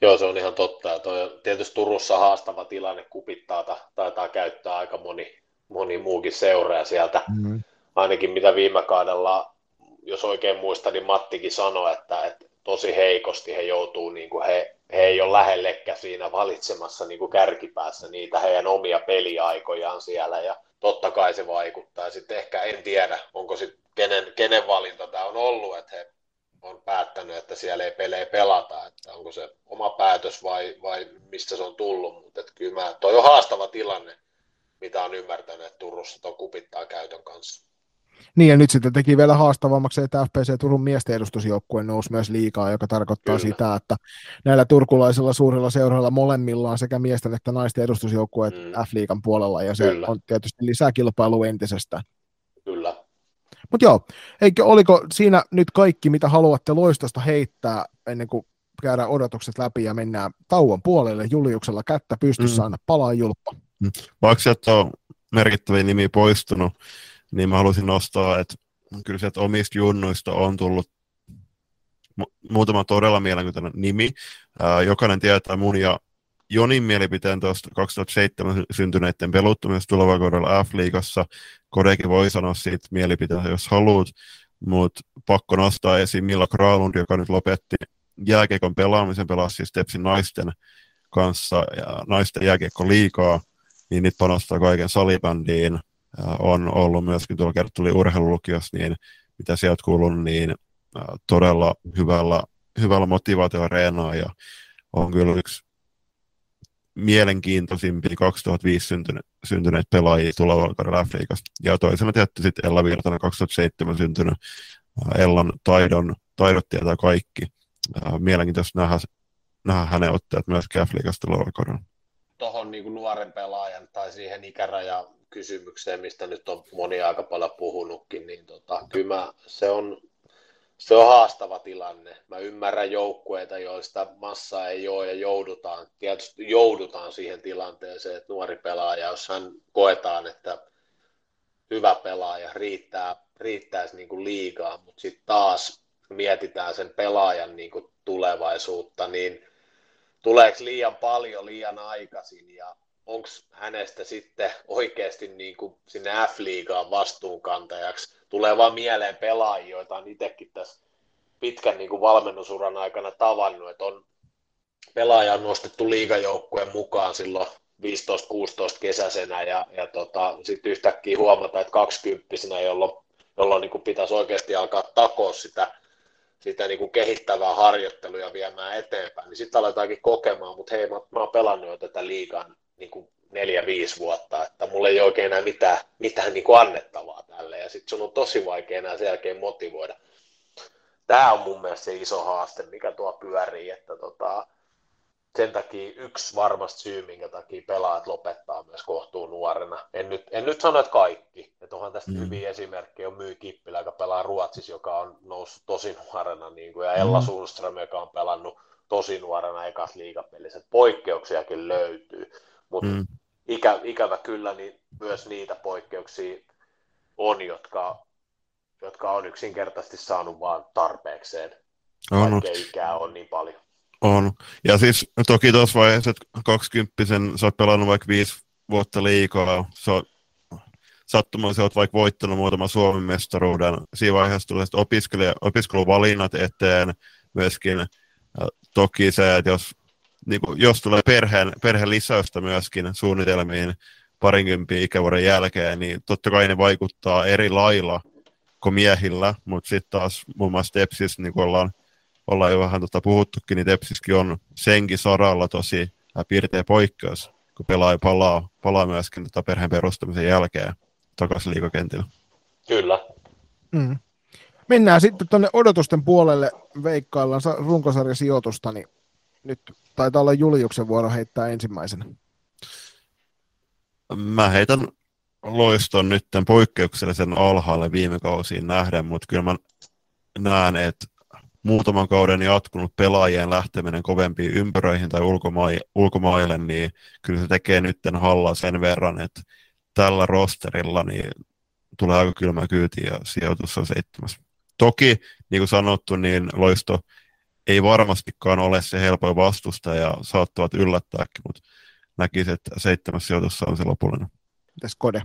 Joo, se on ihan totta. Ja toi on tietysti Turussa haastava tilanne, kupittaata taitaa käyttää aika moni, moni muukin seuraaja sieltä. Mm-hmm. Ainakin mitä viime kaudella jos oikein muistan, niin Mattikin sanoi, että, että tosi heikosti he joutuu, niin kuin he, he ei ole lähellekään siinä valitsemassa niin kuin kärkipäässä niitä heidän omia peliaikojaan siellä, ja totta kai se vaikuttaa. Sitten ehkä en tiedä, onko sitten kenen, kenen valinta tämä on ollut, että he on päättänyt, että siellä ei pelejä pelata, että onko se oma päätös vai, vai mistä se on tullut, mutta kyllä mä, toi on haastava tilanne, mitä on ymmärtänyt, että Turussa tuon kupittaa käytön kanssa. Niin, ja nyt sitten teki vielä haastavammaksi, että FPC Turun miesten edustusjoukkue nousi myös liikaa, joka tarkoittaa Kyllä. sitä, että näillä turkulaisilla suurilla seuroilla molemmilla on sekä miesten että naisten edustusjoukkueet mm. F-liigan puolella, ja se Kyllä. on tietysti lisää kilpailu entisestään. Kyllä. Mutta joo, eikö, oliko siinä nyt kaikki, mitä haluatte loistosta heittää ennen kuin käydään odotukset läpi ja mennään tauon puolelle Juliuksella kättä pystyssä, mm. aina palaa julppa. Mm. Vaikka sieltä on merkittäviä nimi poistunut, niin mä haluaisin nostaa, että kyllä sieltä omista junnuista on tullut mu- muutama todella mielenkiintoinen nimi. Jokainen tietää mun ja Jonin mielipiteen tuosta 2007 syntyneiden peluttomista tulevakaudella F-liigassa. Kodekin voi sanoa siitä mielipiteensä, jos haluat. mutta pakko nostaa esiin Milla Kralund, joka nyt lopetti jääkiekon pelaamisen, pelasi siis Tepsin naisten kanssa ja naisten jääkiekko liikaa, niin nyt panostaa kaiken salibändiin. On ollut myöskin tuolla kerta tuli urheilulukiossa, niin mitä sieltä kuulun, niin todella hyvällä, hyvällä motivaatiolla reenaa ja on kyllä yksi mielenkiintoisimpia 2005 syntyneet, syntyneet pelaajia tulevalla kaudella f Ja toisena tietty sitten Ella Virtanen 2007 syntynyt. Ellan taidon, taidot tietää kaikki. Mielenkiintoista nähdä, nähdä hänen otteet myös F-liigasta tulevalla kaudella. Tuohon niin nuoren pelaajan tai siihen ikäraja kysymykseen, mistä nyt on moni aika paljon puhunutkin, niin tota, kyllä mä, se on se on haastava tilanne. Mä ymmärrän joukkueita, joista massa ei ole ja joudutaan, tietysti joudutaan siihen tilanteeseen, että nuori pelaaja, jos hän koetaan, että hyvä pelaaja riittää, riittäisi niin kuin liikaa, mutta sitten taas mietitään sen pelaajan niin kuin tulevaisuutta, niin tuleeko liian paljon liian aikaisin ja onko hänestä sitten oikeasti niin kuin sinne F-liigaan vastuunkantajaksi. Tulee vaan mieleen pelaajia, joita on itsekin tässä pitkän niin kuin valmennusuran aikana tavannut, että on pelaaja on nostettu liigajoukkueen mukaan silloin 15-16 kesäisenä ja, ja tota, sitten yhtäkkiä huomata, että 20 jolloin, jolloin niin kuin pitäisi oikeasti alkaa takoa sitä, sitä niin kuin kehittävää harjoittelua ja viemään eteenpäin, niin sitten aletaankin kokemaan, mutta hei, mä, mä oon pelannut jo tätä liigan niin kuin neljä-viisi vuotta, että mulla ei oikein enää mitään, mitään niin kuin annettavaa tälle, ja sitten sun on tosi vaikea enää sen jälkeen motivoida. Tämä on mun mielestä se iso haaste, mikä tuo pyörii, että tota, sen takia yksi varmasti syy, minkä takia pelaajat lopettaa myös kohtuun nuorena. En nyt, en nyt sano, että kaikki. Että onhan tästä mm. hyviä esimerkkejä. On Myy Kippilä, joka pelaa Ruotsissa, joka on noussut tosi nuorena, niin kuin, ja Ella mm. Sundström, joka on pelannut tosi nuorena ekas liigapelissä. Poikkeuksiakin löytyy. Mutta mm. ikä, ikävä kyllä niin myös niitä poikkeuksia on, jotka, jotka on yksinkertaisesti saanut vaan tarpeekseen, on. vaikka ikää on niin paljon. On. Ja siis toki tuossa vaiheessa, että 20 sä oot pelannut vaikka viisi vuotta liikaa, sä oot sattumassa olet vaikka voittanut muutaman Suomen mestaruuden. Siinä vaiheessa tulee opiskeluvalinnat eteen, myöskin toki se, että jos niin kuin, jos tulee perheen, perheen lisäystä myöskin suunnitelmiin parinkympin ikävuoden jälkeen, niin totta kai ne vaikuttaa eri lailla kuin miehillä, mutta sitten taas muun muassa Tepsis, niin kuin ollaan, ollaan jo vähän tota puhuttukin, niin Tepsiskin on senkin saralla tosi piirteä poikkeus, kun pelaaja palaa, palaa myöskin tota perheen perustamisen jälkeen takaisin liikakentillä. Kyllä. Mm. Mennään sitten tuonne odotusten puolelle veikkaillaan runkosarjasijoitusta, niin nyt taitaa olla Juliuksen vuoro heittää ensimmäisenä. Mä heitän loiston nyt poikkeuksellisen alhaalle viime kausiin nähden, mutta kyllä mä näen, että muutaman kauden jatkunut pelaajien lähteminen kovempiin ympäröihin tai ulkomai- ulkomaille, niin kyllä se tekee nyt halla sen verran, että tällä rosterilla niin tulee aika kylmä kyyti ja sijoitus on seitsemäs. Toki, niin kuin sanottu, niin loisto varmastikaan ole se helpoin vastusta ja saattavat yllättääkin, mutta näkisin, että seitsemäs sijoitus on se lopullinen. Mitäs Kode?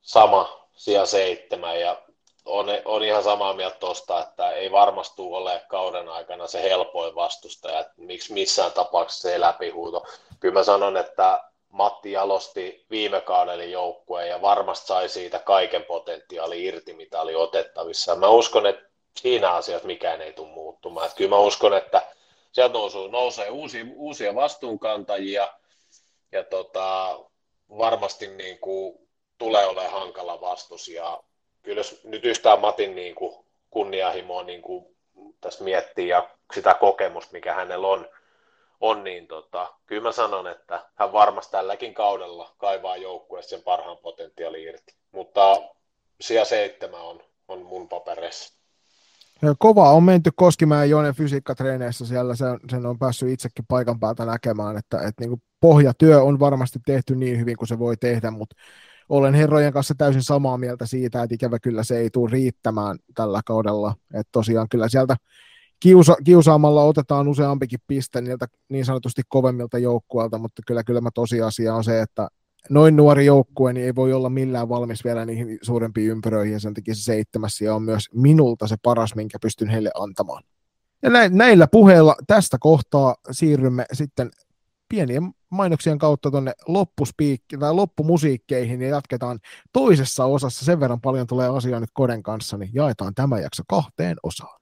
Sama, sija seitsemän ja on, on ihan samaa mieltä tuosta, että ei varmasti ole kauden aikana se helpoin vastustaja, että miksi missään tapauksessa se läpihuuto. Kyllä mä sanon, että Matti jalosti viime kauden joukkueen ja varmasti sai siitä kaiken potentiaali irti, mitä oli otettavissa. Mä uskon, että siinä asiassa mikään ei tule muuttumaan. Että kyllä mä uskon, että sieltä nousee, nousee uusia, uusia vastuunkantajia ja tota, varmasti niin kuin, tulee olemaan hankala vastus. Ja kyllä jos nyt yhtään Matin niin kuin, kunnianhimoa niin kuin, tässä miettii ja sitä kokemusta, mikä hänellä on, on niin tota, kyllä mä sanon, että hän varmasti tälläkin kaudella kaivaa joukkueessa sen parhaan potentiaali irti. Mutta sija seitsemän on, on mun paperissa. Kova on menty Koskimäen Jonen fysiikkatreeneissä siellä, sen, sen on päässyt itsekin paikan päältä näkemään, että, että niin kuin pohjatyö on varmasti tehty niin hyvin kuin se voi tehdä, mutta olen herrojen kanssa täysin samaa mieltä siitä, että ikävä kyllä se ei tule riittämään tällä kaudella, että tosiaan kyllä sieltä kiusa, kiusaamalla otetaan useampikin piste niiltä niin sanotusti kovemmilta joukkueilta, mutta kyllä, kyllä mä tosiasia on se, että noin nuori joukkue niin ei voi olla millään valmis vielä niihin suurempiin ympyröihin, ja sen takia se seitsemäs ja on myös minulta se paras, minkä pystyn heille antamaan. Ja näillä puheilla tästä kohtaa siirrymme sitten pienien mainoksien kautta tuonne tai loppumusiikkeihin ja jatketaan toisessa osassa. Sen verran paljon tulee asiaa nyt Koden kanssa, niin jaetaan tämä jakso kahteen osaan.